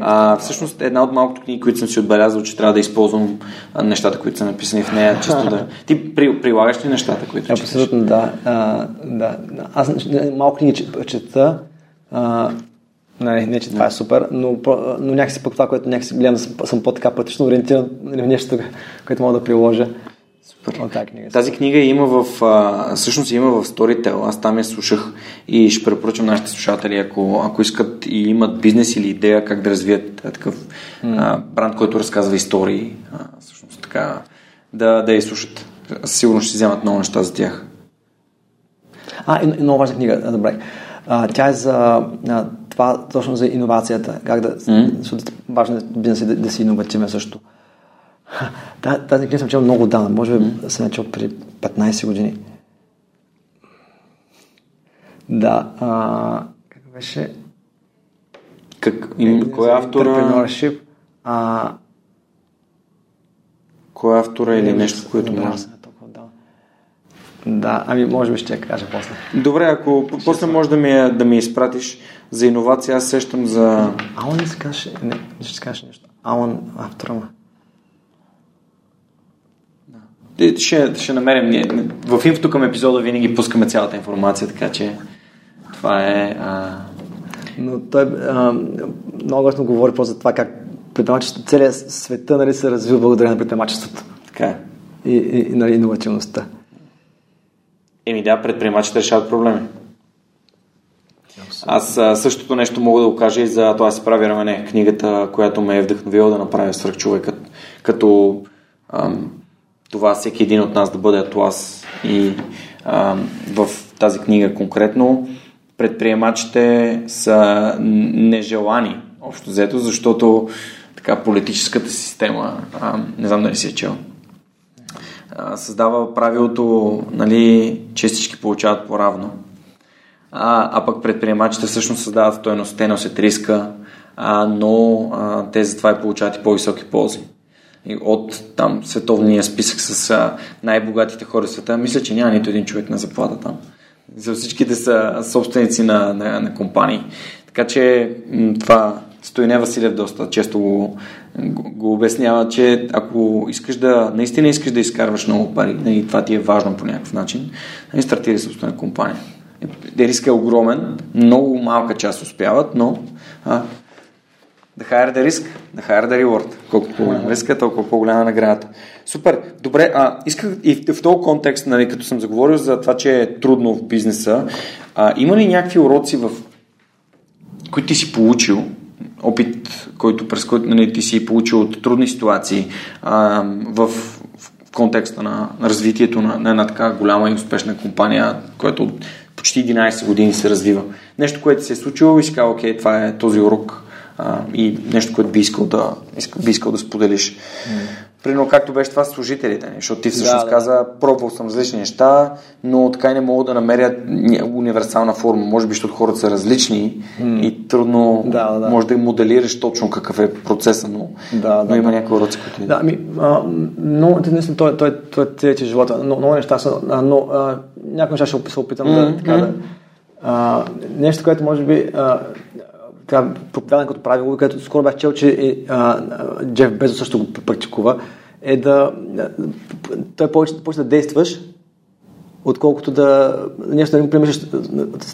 А, всъщност една от малкото книги, които съм си отбелязал, че трябва да използвам нещата, които са написани в нея, чисто да... <laughs> Ти при, прилагаш ли нещата, които четеш? Абсолютно, да. А, да. Аз малко книги чета, а, не, не, че това е супер, но, но някакси пък това, което някакси гледам, съм, съм по-така практично ориентиран в нещо, което мога да приложа. От тази книга. Тази книга има в, а, всъщност има в Storytel, аз там я слушах и ще препоръчам нашите слушатели, ако, ако искат и имат бизнес или идея как да развият а, такъв mm. а, бранд, който разказва истории, а, всъщност така, да, да я слушат. Сигурно ще си вземат много неща за тях. А, и, и много важна книга, добре. А, тя е за а, това точно за иновацията, как да, mm. важно е бизнес да, да си иновативен също. <laughs> Тази книга съм чел много давно, може би mm. съм чел при 15 години. Да, а, как беше? Как, им, кой е автора? Entrepreneurship. А... Кой е автора или нещо, което може? Да, ами може би ще я кажа после. Добре, ако ще после може да ми, да ми изпратиш за иновация, аз сещам за... Алан не се не, не ще кажеш нещо. Алан, автора. Ще, ще намерим. В инфото към епизода винаги пускаме цялата информация, така че това е... А... Но той а, много ясно говори просто за това как предприемачеството, целият света нали, се развива благодарение на предприемачеството. Така е. И, и, и нали, иновативността. Еми да, предприемачите решават проблеми. Аз а, същото нещо мога да го кажа и за това се прави рамене, книгата, която ме е вдъхновила да направя свръхчовекът, като ам, това всеки един от нас да бъде атлас и а, в тази книга конкретно предприемачите са нежелани общо взето, защото така политическата система, а, не знам дали си е чел, а, създава правилото, нали, че всички получават по-равно. А, а пък предприемачите всъщност създават стоеност, те носят риска, а, но а, те затова и получават и по-високи ползи от там световния списък с а, най-богатите хора в света, мисля, че няма нито един човек на заплата там. За всичките са собственици на, на, на компании. Така че това Стоине Василев доста често го, го, обяснява, че ако искаш да, наистина искаш да изкарваш много пари, и нали, това ти е важно по някакъв начин, и нали, стартирай собствена компания. Е, рискът е огромен, много малка част успяват, но а, The higher the risk, the higher the reward. Колкото по-голям риска, толкова по-голяма наградата. Супер. Добре, а исках и в, в този контекст, нали, като съм заговорил за това, че е трудно в бизнеса, а, има ли някакви уроци, в които ти си получил, опит, който, през който нали, ти си получил от трудни ситуации а, в, в контекста на, на развитието на, на една така голяма и успешна компания, която почти 11 години се развива. Нещо, което се е случило и си казва, окей, това е този урок, а, и нещо, което би искал да, би искал да споделиш. Mm. Примерно, както беше това с служителите, защото ти всъщност да, да. каза, пробвал съм различни неща, но така и не мога да намеря универсална форма. Може би, защото хората са различни mm. и трудно да, да. може да моделираш точно какъв е процеса, но, да, но има да. някои уроци, които... Да, ами, а, много интересно, той, той, той, той е живота, но, много неща са, но а, някои неща ще се опитам mm-hmm. да, така, да а, нещо, което може би а, така, проповядане като правило, където скоро бях чел, че е, а, Джеф Безо също го практикува, е да той повече, повече да действаш отколкото да нещо да не го премислиш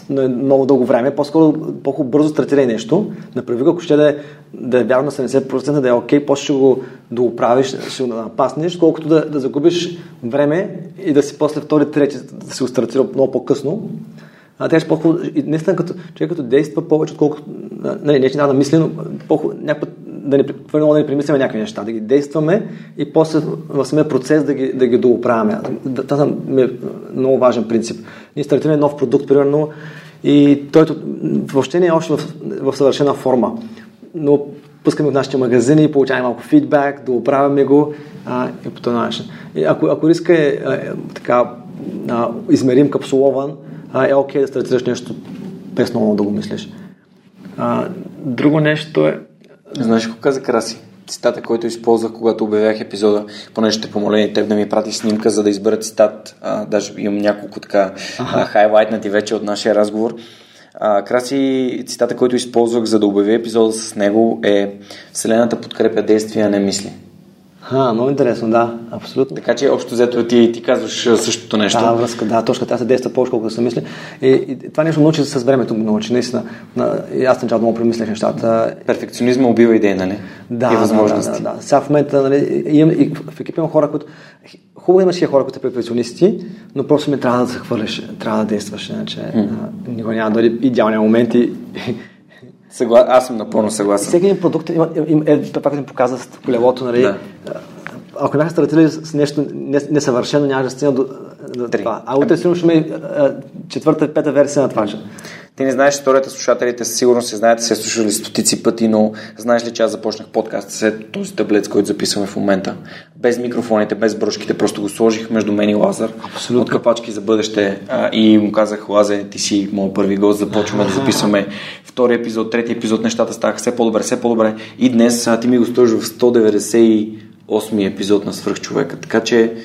на много дълго време. По-скоро по-хубаво бързо стартирай нещо, направи ако ще да е, да е вярно на 70%, да е окей, после ще го дооправиш, ще го напаснеш, колкото да, да загубиш време и да си после втори, трети, да си го стартира много по-късно. А трябва по-хубаво, наистина като човек като действа повече, отколкото, нали, не че да мисли, но по-хубаво, да не, твърде да не премисляме някакви неща, да ги действаме и после в самия процес да ги, да ги дооправяме. Това е много важен принцип. Ние стартираме нов продукт, примерно, и той въобще не е още в, в съвършена форма. Но пускаме в нашите магазини, получаваме малко фидбак, да оправяме го а, и по този начин. Ако, ако риска е, е така а, измерим капсулован, а, е окей okay да стартираш нещо без много да го мислиш. А, друго нещо е Знаеш какво каза Краси? Цитата, който използвах, когато обявях епизода, понеже ще помоля и теб да ми прати снимка, за да избера цитат. А, даже имам няколко така ага. хайлайтнати вече от нашия разговор. А, Краси, цитата, който използвах, за да обявя епизода с него е Вселената подкрепя действия, а не мисли. А, много интересно, да, абсолютно. Така че общо взето ти, ти казваш същото нещо. Да, връзка, да, точка, тя се действа повече, колкото се мисли. И, и това нещо научи с времето го научи, наистина. На, и аз началото много премислях нещата. Перфекционизма убива идеи, нали? Да, и възможности. Да, да, да. Сега в момента, нали, имам, и в екипа има хора, които... Хубаво имаш и хора, които са перфекционисти, но просто ми трябва да се хвърляш, трябва да действаш, иначе mm. никога няма дойде идеалния момент и <laughs> Съгла... Аз съм напълно съгласен. Всеки един продукт има, има, е, като ми показва колелото, нали, да. Ако бяха стартирали с нещо несъвършено, нямаше да стигна до, до това. А утре сигурно ще четвърта, пета версия на това. Ти не знаеш историята, слушателите със сигурност се знаете, се слушали стотици пъти, но знаеш ли, че аз започнах подкаст след този таблет, който записваме в момента. Без микрофоните, без брошките, просто го сложих между мен и Лазар. Абсолютно. От капачки за бъдеще. А, и му казах, Лазар, ти си моят първи гост, започваме да записваме втори епизод, трети епизод, нещата ставаха все по-добре, все по-добре. И днес а, ти ми го стоиш в 198 епизод на Свърхчовека. Така че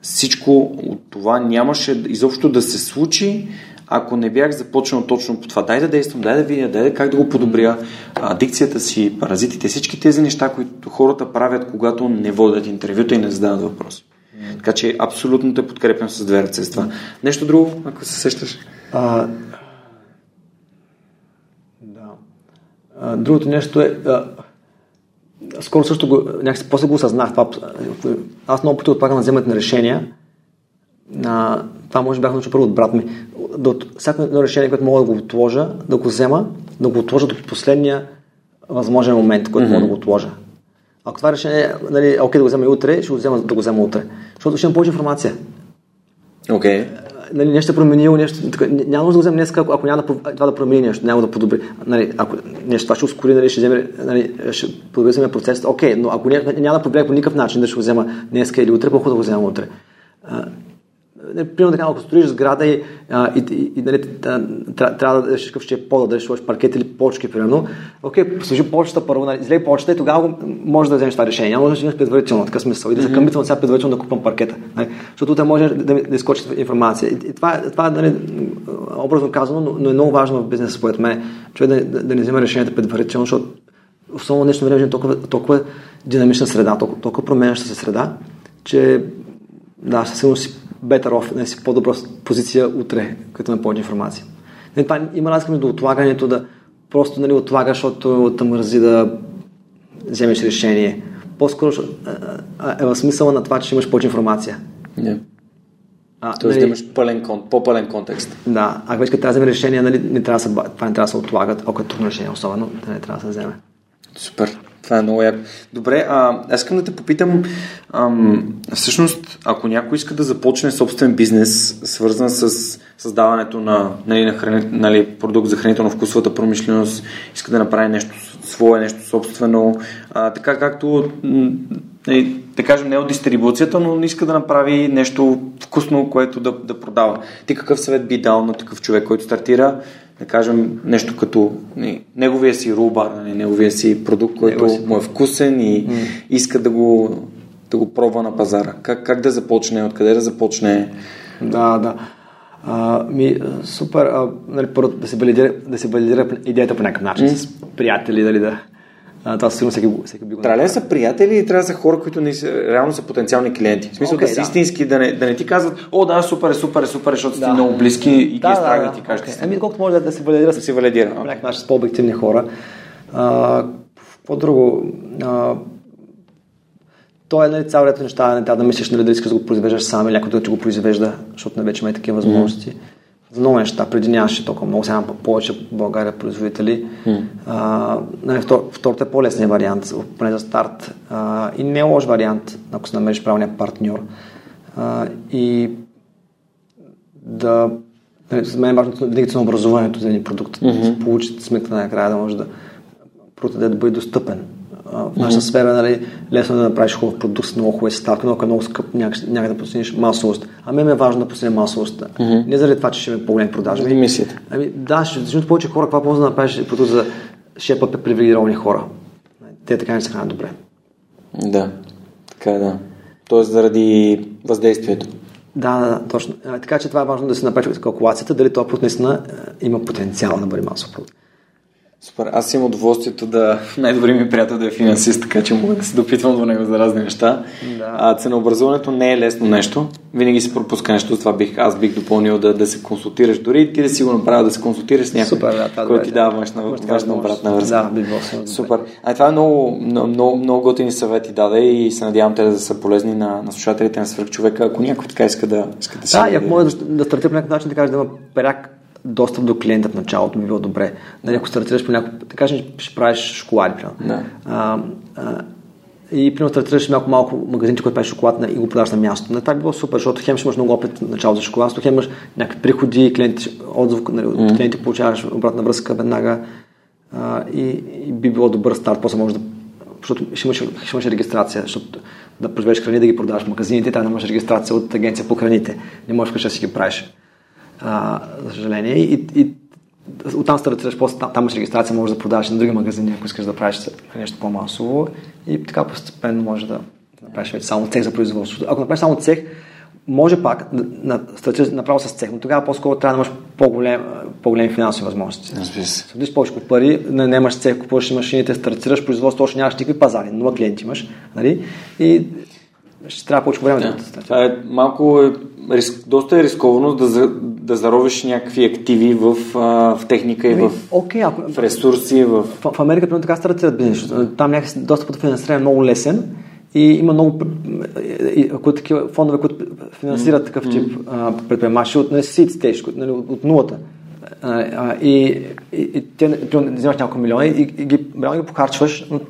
всичко от това нямаше изобщо да се случи, ако не бях започнал точно по това. Дай да действам, дай да видя, дай да как да го подобря, адикцията си, паразитите, всички тези неща, които хората правят, когато не водят интервюта и не задават въпроси. Така че абсолютно те подкрепям с две ръце с това. Нещо друго, ако се сещаш? А, да. А, другото нещо е. А, скоро също го, някакси после го осъзнах. Това, аз много пъти отпагам на вземат на решения. А, това може би бях научил първо от брат ми. Да, всяко едно решение, което мога да го отложа, да го взема, да го отложа до последния възможен момент, който mm-hmm. мога да го отложа. Ако това решение нали, окей да го взема и утре, ще го взема, да го взема утре. Защото ще имам повече информация. Окей. Okay. Нали, нещо е променило, нещо. Така, няма да го взема днес, ако, ако няма да, това да промени нещо, няма да подобри. Нали, ако нещо това ще ускори, нали, ще, вземе, нали, ще подобри процес, окей, но ако няма, да подобри по никакъв начин да ще го взема днес или утре, по да го взема утре примерно така, ако строиш сграда и, а, и, и, и нали, трябва да решиш какъв ще е пода, да сложиш паркет или почки, примерно. Окей, сложи почта първо, нали, излей почта и тогава може да вземеш това решение. Няма да вземеш предварително, така смисъл. И да се къмитвам сега предварително да купам паркета. Нали, защото те може да, да изкочи информация. И, и това, това нали, образно казано, но, но, е много важно в бизнеса, според мен, човек да, да, да не взема решенията предварително, защото особено днешно време е толкова, толкова динамична среда, толкова, толкова променяща се среда, че да, със сигурност си better off, не си по-добра позиция утре, като на повече информация. Не, това има разлика между отлагането да просто нали, отлагаш, защото те мързи да вземеш решение. По-скоро е в смисъла на това, че имаш повече информация. Yeah. А, Тоест нали, да имаш пълен, по-пълен контекст. Да, ако вече трябва да вземе решение, нали, не трябва да се, това не трябва да се отлагат, ако е трудно решение, особено, да не трябва да се вземе. Супер. Това е много яко. Добре, а, аз искам да те попитам, ам, всъщност, ако някой иска да започне собствен бизнес, свързан с създаването на, нали, на храни, нали, продукт за хранително-вкусовата промишленост, иска да направи нещо свое, нещо собствено, а, така както, нали, да кажем, не от дистрибуцията, но иска да направи нещо вкусно, което да, да продава. Ти какъв съвет би дал на такъв човек, който стартира да кажем, нещо като не, неговия си рубар, не, неговия си продукт, който си... му е вкусен и mm. иска да го, да го пробва на пазара. Как, как да започне, откъде да започне? Да, да. А, ми, супер, а, нали, първо да се, валидира, да се валидира идеята по някакъв начин, mm. с приятели, дали да, А, това сигурно всеки, всеки би го Трябва да са приятели или трябва да са хора, които не реално са потенциални клиенти? В смисъл Okay, да са да. истински, да не, да не ти казват, о да, супер, е, супер, е, супер, е, защото Да. много близки и ги е страх да ти кажат. окей. Ами, колкото може да, да се валидира Да се валидира. начин с по-обективни хора. А, какво друго? А, то е нали, цял ред неща, не трябва да мислиш нали, да искаш да го произвеждаш сам или някой да ти го произвежда, защото не вече има и такива възможности. За много неща, преди нямаше толкова много, сега повече в България производители. А, нали, втор, втората е по-лесният вариант, поне за старт. А, и не е лош вариант, ако се намериш правилния партньор. А, и да нали, за мен е важно винаги на образованието за един продукт. Да се получи сметка накрая да може да продаде да бъде достъпен. В нашата сфера нали, лесно е да направиш хубав продукт с много хубави съставки, но ако е много скъп, някак, някак да постигнеш масовост. А мен ми е важно да постигнем масовост. Не заради това, че ще има по-големи продажи. Заради мисията. Ами, да, защото повече хора, каква полза да направиш продукт за 6 пъти привилегировани хора. Те така не се хранят добре. Да, така е, да. Тоест заради въздействието. Да, да, да, точно. А, така че това е важно да се направи калкулацията, дали този продукт наистина е, има потенциал да бъде масов продукт. Супер. Аз имам удоволствието да <laughs> най-добрият ми приятел да е финансист, така че мога да се допитвам до него за разни неща. Да. А, ценообразуването не е лесно нещо. Винаги се пропуска нещо, това бих, аз бих допълнил да, да се консултираш. Дори ти да си го направил да се консултираш с някой, Супер, да, който ти дава външна, така външна да обратна връзка. Да, би било. Супер. А това е много, много, много, готини съвети даде и се надявам те да са полезни на, на слушателите на свърхчовека, ако някой така иска да, иска да си Да, и ако може да, да стартира по някакъв начин, да кажеш да има пряк достъп до клиента в началото, би било добре. Нали, ако стартираш по някакъв, да кажеш, ще правиш шоколади, примерно. Да. А, а, и примерно стартираш малко малко магазинче, който прави шоколад и го продаваш на място. На това би било супер, защото хем ще имаш много опит в началото за шоколадство, хем имаш някакви приходи, клиенти, отзив, нали, от клиенти получаваш обратна връзка веднага а, и, и, би било добър старт, после може да защото ще имаш, ще имаш регистрация, защото да произвеждаш храни да ги продаваш в магазините, трябва да имаш регистрация от агенция по храните. Не можеш да си ги правиш. А, за съжаление. И, и оттам стартираш, после там, там имаш регистрация, можеш да продаваш на други магазини, ако искаш да правиш нещо по-масово. И така постепенно може да направиш вече само цех за производството. Ако направиш само цех, може пак да, стартираш направо с цех, но тогава по-скоро трябва да имаш по-голем, по-големи финансови възможности. Разбира се. Повече пари, не, имаш цех, купуваш машините, стартираш производство, още нямаш никакви пазари, нула клиенти имаш, нали? И ще трябва повече време да, Да. Това е малко, е, риск, доста е рисковано да, да заровиш някакви активи в, а, в техника и в, Окей, ако, в ресурси, в... в, в Америка, примерно, така стартират бизнес. Там някакси достъпът до финансиране е много лесен и има много които такива фондове, които финансират такъв тип а, предприемачи от нали, seed stage, които, нали, от, от нулата. А, а, и, и, и те, примерно, взимаш няколко милиона и, и ги, реално ги похарчваш, но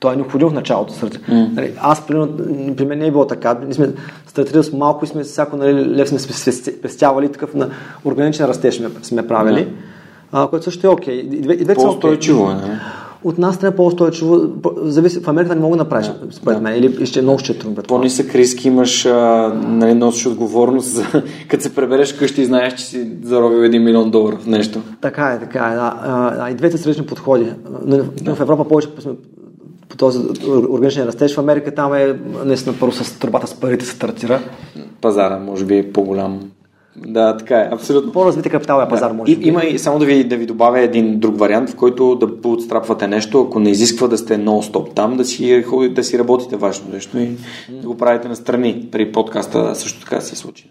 то е необходимо в началото. Mm. Нали, аз, примерно, при мен не е било така. Ние сме стартирали с малко и сме всяко нали, лев сме спестявали, такъв на органичен растеж сме, сме правили, а, което също е окей. И, две- и двете. По-устойчиво е, нали? От нас трябва по-устойчиво. По- Зависи, в Америка не мога да направиш, според мен, или ще е много ще е трудно. По-нисък риск имаш, а, нали, носиш отговорност за <laughs> като се пребереш къщи и знаеш, че си заробил 1 милион долара в нещо. Така е, така е. Да. А, и двете са различни подходи. Нали, В, в Европа повече сме по този органичен растеж. В Америка там е наистина първо с тръбата с парите се стартира. Пазара, може би е по-голям. Да, така е, абсолютно. По-развити капиталовия пазар, може и, би. Има и само да ви, да ви добавя един друг вариант, в който да подстрапвате нещо, ако не изисква да сте нон-стоп там, да си, да си работите вашето нещо и да го правите настрани. При подкаста също така се случи.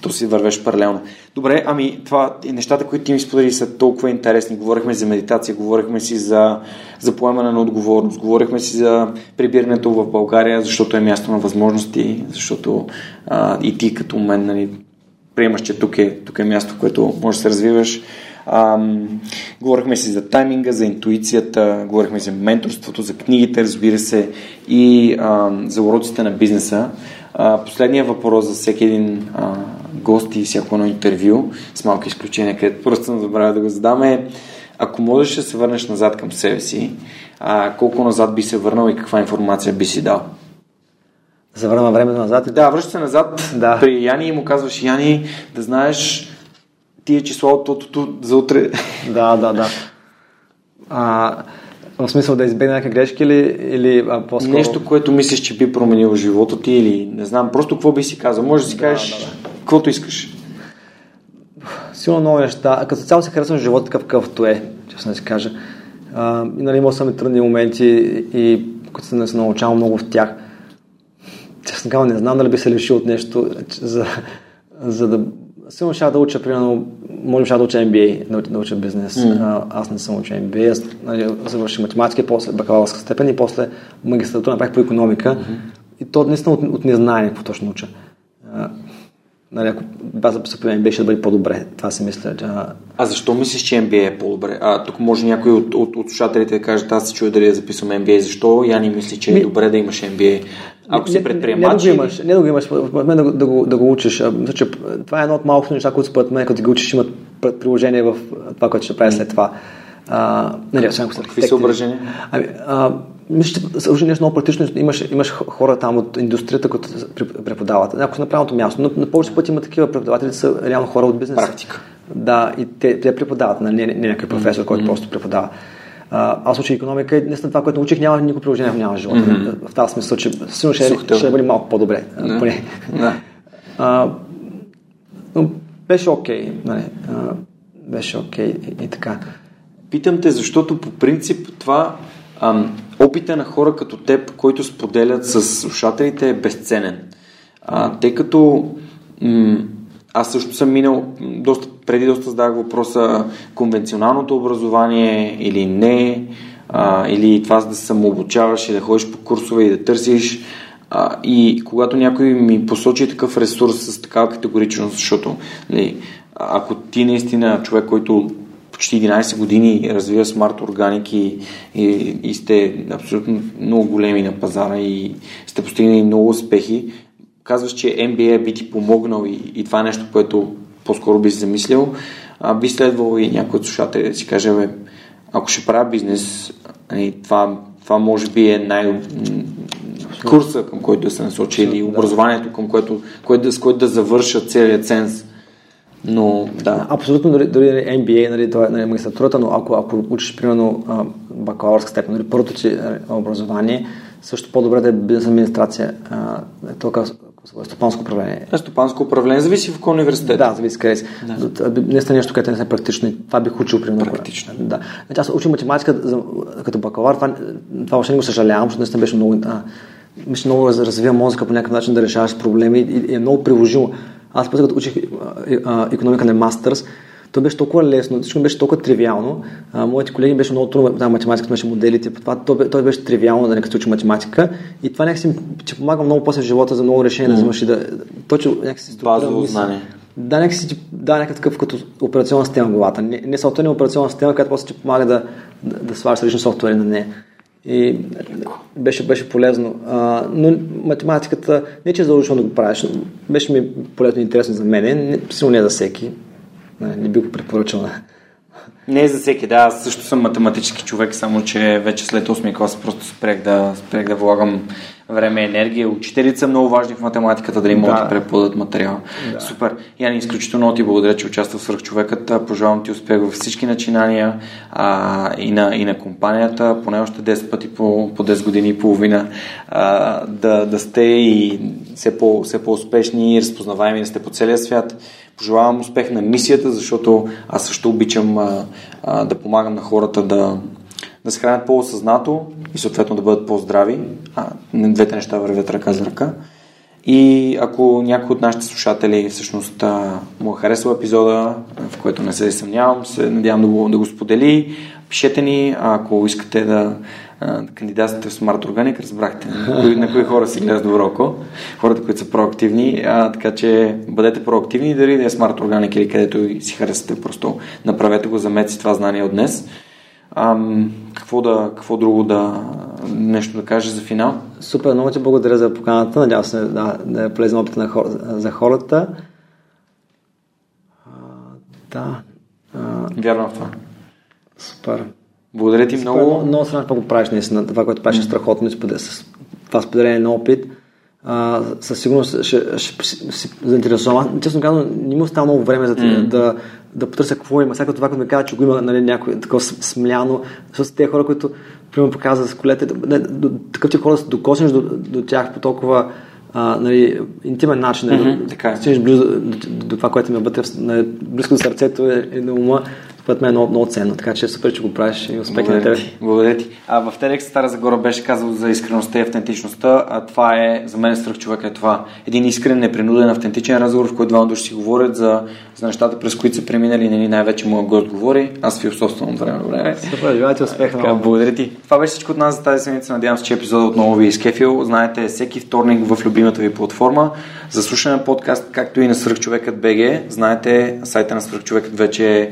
То си вървеш паралелно. Добре, ами това и нещата, които ти ми сподели са толкова интересни. Говорихме за медитация, говорихме си за, за поемане на отговорност, говорихме си за прибирането в България, защото е място на възможности, защото а, и ти като мен, нали, приемаш, че тук е, тук е място, което можеш да се развиваш. Ам, говорихме си за тайминга, за интуицията, говорихме за менторството, за книгите, разбира се, и ам, за уроците на бизнеса. А, последният въпрос за всеки един а, гост и всяко едно интервю, с малки изключения, където просто съм забравил да го задам е, ако можеш да се върнеш назад към себе си, а, колко назад би се върнал и каква информация би си дал? Да се върна времето назад. Да, връща се назад Да. при Яни и му казваш, Яни, да знаеш тия числа от тотото за утре. Да, да, да. А, в смисъл да избегне някакви грешки или, или а, по-скоро... Нещо, което мислиш, че би променило живота ти или не знам, просто какво би си казал. Може да си кажеш каквото искаш. Силно много неща. А Като цяло се харесвам живота такъв какъвто е, честно да си кажа. А, и, нали, имал съм и трудни моменти и които съм се научавал много в тях. Честно казвам, не знам дали би се лишил от нещо, за, за да... Сигурно ще да уча, примерно, може ще да уча MBA, да, да уча бизнес. Mm. А, аз не съм уча MBA, аз нали, завърших математика, после бакалавърска степен и после магистратура направих по економика. Mm-hmm. И то наистина от, от незнание какво точно уча. Нали, ако база по MBA ще да бъде по-добре. Това си мисля. А, а защо мислиш, че MBA е по-добре? А тук може някой от, от, от слушателите да каже, аз се чуя дали да записвам MBA. Защо Яни мисли, че е Ми... добре да имаш MBA? Ако си предприемач. Не, не, да го имаш, не да го имаш, според мен да, да, го, да го учиш. Мисля, това е едно от малкото неща, които според мен, като ги учиш, имат приложение в това, което ще прави след това. А, нали, освен ако Какви съображения? Ами, а, мисля, че е нещо много практично. Имаш, имаш хора там от индустрията, които преподават. Ако на правилното място. Но на повече пъти има такива преподаватели, са реално хора от бизнеса. Практика. Да, и те, те преподават, не, не, не някой професор, който mm-hmm. просто преподава. А, аз учих економика и наистина това, което научих, няма никакво приложение в няма живота. Mm-hmm. В тази смисъл, че сигурно ще, ще бъде малко по-добре. Yeah. Поне. Yeah. <laughs> А, но беше окей. Okay, нали, беше окей okay, и, и така. Питам те, защото по принцип това ам, опита на хора като теб, които споделят с слушателите е безценен. А, тъй като м- аз също съм минал, доста, преди доста задах въпроса конвенционалното образование или не, а, или това да се самообучаваш и да ходиш по курсове и да търсиш. А, и когато някой ми посочи такъв ресурс с такава категоричност, защото нали, ако ти наистина човек, който почти 11 години развива смарт органики и, и, и сте абсолютно много големи на пазара и сте постигнали много успехи, казваш, че MBA би ти помогнал и, и това е нещо, което по-скоро би си замислил, а, би следвало и някой от слушатели да си каже, бе, ако ще правя бизнес, нали, това, това може би е най- курса, към който да се насочи или образованието, към което, което, с което да завърша целият ценз. Но, да. Абсолютно, дори, дори MBA, нали, това е нали, магистратурата, но ако, ако учиш, примерно, бакалавърска степен, нали, първото ти нали, образование, също по-добре да е бизнес администрация. Е толкова стопанско управление. А стопанско управление зависи в кой университет. Да, зависи къде си. Да. Не сте нещо, което не е практично. Това бих учил примерно. Практично. Да. Значи, аз учил математика като бакалавър. Това, това въобще не го съжалявам, защото наистина беше много. А, мисля, много развива мозъка по някакъв начин да решаваш проблеми и, и е много приложимо. Аз пък като учих економика на мастърс, то беше толкова лесно, всичко беше толкова тривиално. А, моите колеги беше много трудно, да, математиката беше моделите, това, то, то беше тривиално да не като учи математика. И това някакси че помага много после в живота за много решения mm. да взимаш и да точно някакси Базово знание. Да, някакси да, някакъв като операционна система в главата. Не, не софтуерна операционна система, която после ти помага да, да, да свариш различни софтуери на нея. И беше, беше полезно. А, но математиката, не че е задължително да го правиш, беше ми полезно и интересно за мен, силно не за всеки. Не, не би го препоръчал. Не е за всеки, да. Аз също съм математически човек, само че вече след 8 клас просто спрех да, спрех да влагам време енергия. Учителите са много важни в математиката, дали могат да, да преподадат материал. Да. Супер. Яни, изключително ти благодаря, че участва в свърхчовекът. Пожелавам ти успех във всички начинания а, и, на, и на компанията, поне още 10 пъти по, по 10 години и половина а, да, да сте и все, по, все по-успешни и разпознаваеми да сте по целия свят. Пожелавам успех на мисията, защото аз също обичам а, а, да помагам на хората да, да се хранят по-осъзнато и съответно да бъдат по-здрави. А, двете неща вървят ръка за ръка. И ако някой от нашите слушатели всъщност му е харесал епизода, в който не се съмнявам, се надявам да го, да го сподели, пишете ни, ако искате да, да кандидатствате в Smart Organic, разбрахте на кои, хора си гледат добро око, хората, които са проактивни, а, така че бъдете проактивни, дали да е Smart Organic или където си харесате, просто направете го, замете това знание от днес. Ам, какво, да, какво друго да нещо да кажеш за финал? Супер, много ти благодаря за поканата. Надявам се да, да е полезен опит на хор, за хората. А, да. А, Вярвам в това. Супер. Благодаря ти супер, много. Много, много се го правиш наистина. Това, което правиш е страхотно. Това споделение на опит а, със сигурност ще, ще, ще си заинтересувам. Честно казвам, не ми остава много време за mm. да, да потърся какво има. Всяко това, като ми казва, че го има нали, някой такова смляно, защото тези хора, които примерно показват с колете, не, до, такъв ти хора да се докоснеш до, до тях по толкова а, нали, интимен начин, mm-hmm, да, така е. близо до, до, до, това, което ми е нали, близко до сърцето и, и до ума. Което ме е много, много ценно. Така че супер, че го правиш и успех на тебе. Благодаря ти. А в TEDx Стара Загора беше казал за искреността и автентичността, а това е, за мен страх човек е това. Един искрен, непринуден, автентичен разговор, в който двама души си говорят за, за нещата, през които са преминали, нали, най-вече моят гост говори, аз философствам от време на време. Супер, желая ти успех. Така, благодаря ти. Това беше всичко от нас за тази седмица. Надявам се, че епизода отново ви е изкефил. Знаете, всеки вторник в любимата ви платформа за слушане на подкаст, както и на Свърхчовекът БГ. Знаете, сайта на Свърхчовекът вече е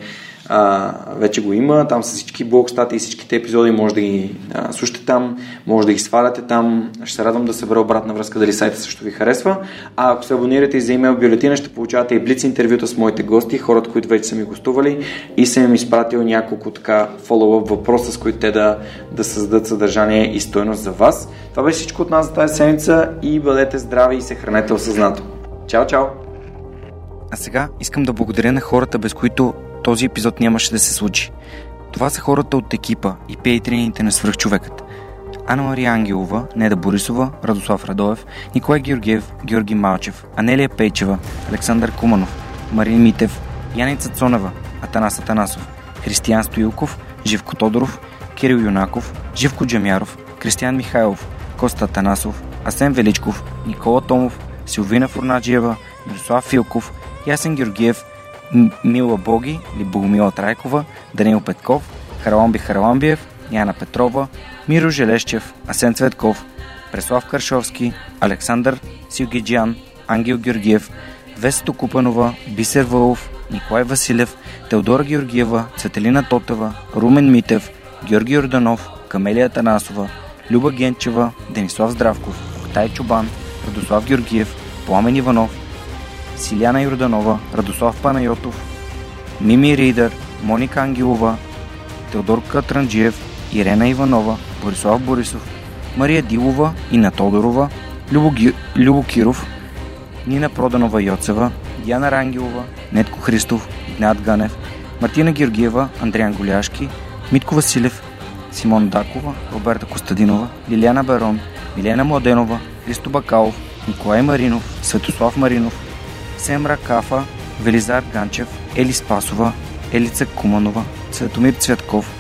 а, вече го има. Там са всички блог статии, всичките епизоди, може да ги а, слушате там, може да ги сваляте там. Ще се радвам да събера обратна връзка дали сайта също ви харесва. А ако се абонирате и за имейл бюлетина, ще получавате и блиц интервюта с моите гости, хората, които вече са ми гостували и съм им изпратил няколко така фоллоуъп въпроса, с които те да, да създадат съдържание и стойност за вас. Това беше всичко от нас за тази седмица и бъдете здрави и се хранете осъзнато. Чао, чао! А сега искам да благодаря на хората, без които този епизод нямаше да се случи. Това са хората от екипа и пейтрините на свръхчовекът. Анна Мария Ангелова, Неда Борисова, Радослав Радоев, Николай Георгиев, Георги Малчев, Анелия Пейчева, Александър Куманов, Марин Митев, Яница Цонева, Атанас Атанасов, Християн Стоилков, Живко Тодоров, Кирил Юнаков, Живко Джамяров, Кристиян Михайлов, Коста Атанасов, Асен Величков, Никола Томов, Силвина Фурнаджиева, Мирослав Филков, Ясен Георгиев, Мила Боги или Богомила Трайкова, Данил Петков, Хараламби Хараламбиев, Яна Петрова, Миро Желещев, Асен Цветков, Преслав Каршовски, Александър Силгиджан, Ангел Георгиев, Весто Купанова, Бисер Вълов, Николай Василев, Теодора Георгиева, Цветелина Тотева, Румен Митев, Георги Орданов, Камелия Танасова, Люба Генчева, Денислав Здравков, Октай Чубан, Радослав Георгиев, Пламен Иванов, Силяна Йорданова, Радослав Панайотов, Мими Ридър, Моника Ангелова, Теодор Катранджиев, Ирена Иванова, Борислав Борисов, Мария Дилова, Ина Тодорова, Любо, Ги... Любо Киров, Нина Проданова Йоцева, Диана Рангелова, Нетко Христов, Игнат Ганев, Мартина Георгиева, Андриан Голяшки, Митко Василев, Симон Дакова, Роберта Костадинова, Лиляна Барон, Милена Младенова, Христо Бакалов, Николай Маринов, Светослав Маринов, Семра Кафа, Велизар Ганчев, Ели Спасова, Елица Куманова, Светомир Цветков,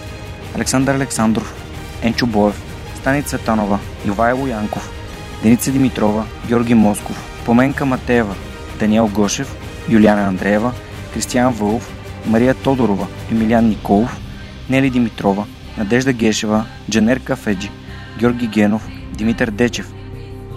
Александър Александров, Енчо Боев, Стани Цветанова, Ивайло Янков, Деница Димитрова, Георги Москов, Поменка Матеева, Даниел Гошев, Юлиана Андреева, Кристиян Вълов, Мария Тодорова, Емилиан Николов, Нели Димитрова, Надежда Гешева, Джанер Кафеджи, Георги Генов, Димитър Дечев,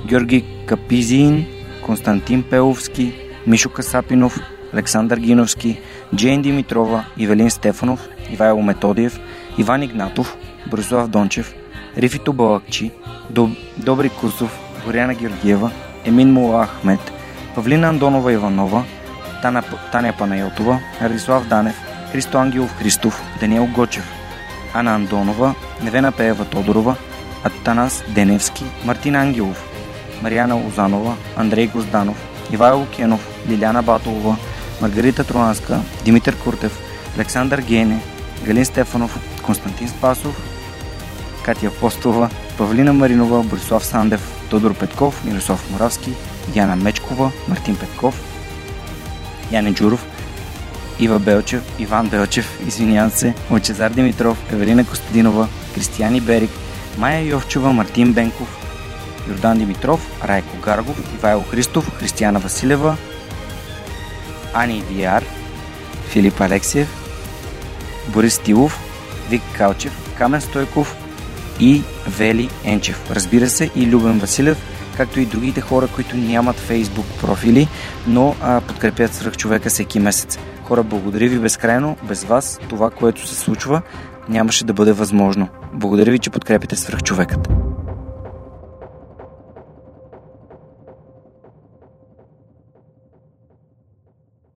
Георги Капизиин, Константин Пеловски, Мишо Касапинов, Александър Гиновски, Джейн Димитрова, Ивелин Стефанов, Ивайло Методиев, Иван Игнатов, Борислав Дончев, Рифито Балакчи, Доб... Добри Кусов, Горяна Георгиева, Емин Мула Ахмет, Павлина Андонова Иванова, Таня, Таня Панайотова, Радислав Данев, Христо Ангелов Христов, Даниел Гочев, Ана Андонова, Невена Пеева Тодорова, Атанас Деневски, Мартин Ангелов, Марияна Лозанова, Андрей Гозданов, Ивайло Кенов, Лиляна Батолова, Маргарита Троанска, Димитър Куртев, Александър Гене, Галин Стефанов, Константин Спасов, Катя Постова, Павлина Маринова, Борислав Сандев, Тодор Петков, Мирослав Моравски, Диана Мечкова, Мартин Петков, Яне Джуров, Ива Белчев, Иван Белчев, извинявам се, Лъчезар Димитров, Евелина Костадинова, Кристияни Берик, Майя Йовчева, Мартин Бенков, Йордан Димитров, Райко Гаргов, Ивайло Христов, Християна Василева, Ани Виар, Филип Алексиев, Борис Тилов, Вик Калчев, Камен Стойков и Вели Енчев. Разбира се и Любен Василев, както и другите хора, които нямат фейсбук профили, но а, подкрепят свръх човека всеки месец. Хора, благодаря ви безкрайно. Без вас това, което се случва, нямаше да бъде възможно. Благодаря ви, че подкрепите свръх човекът.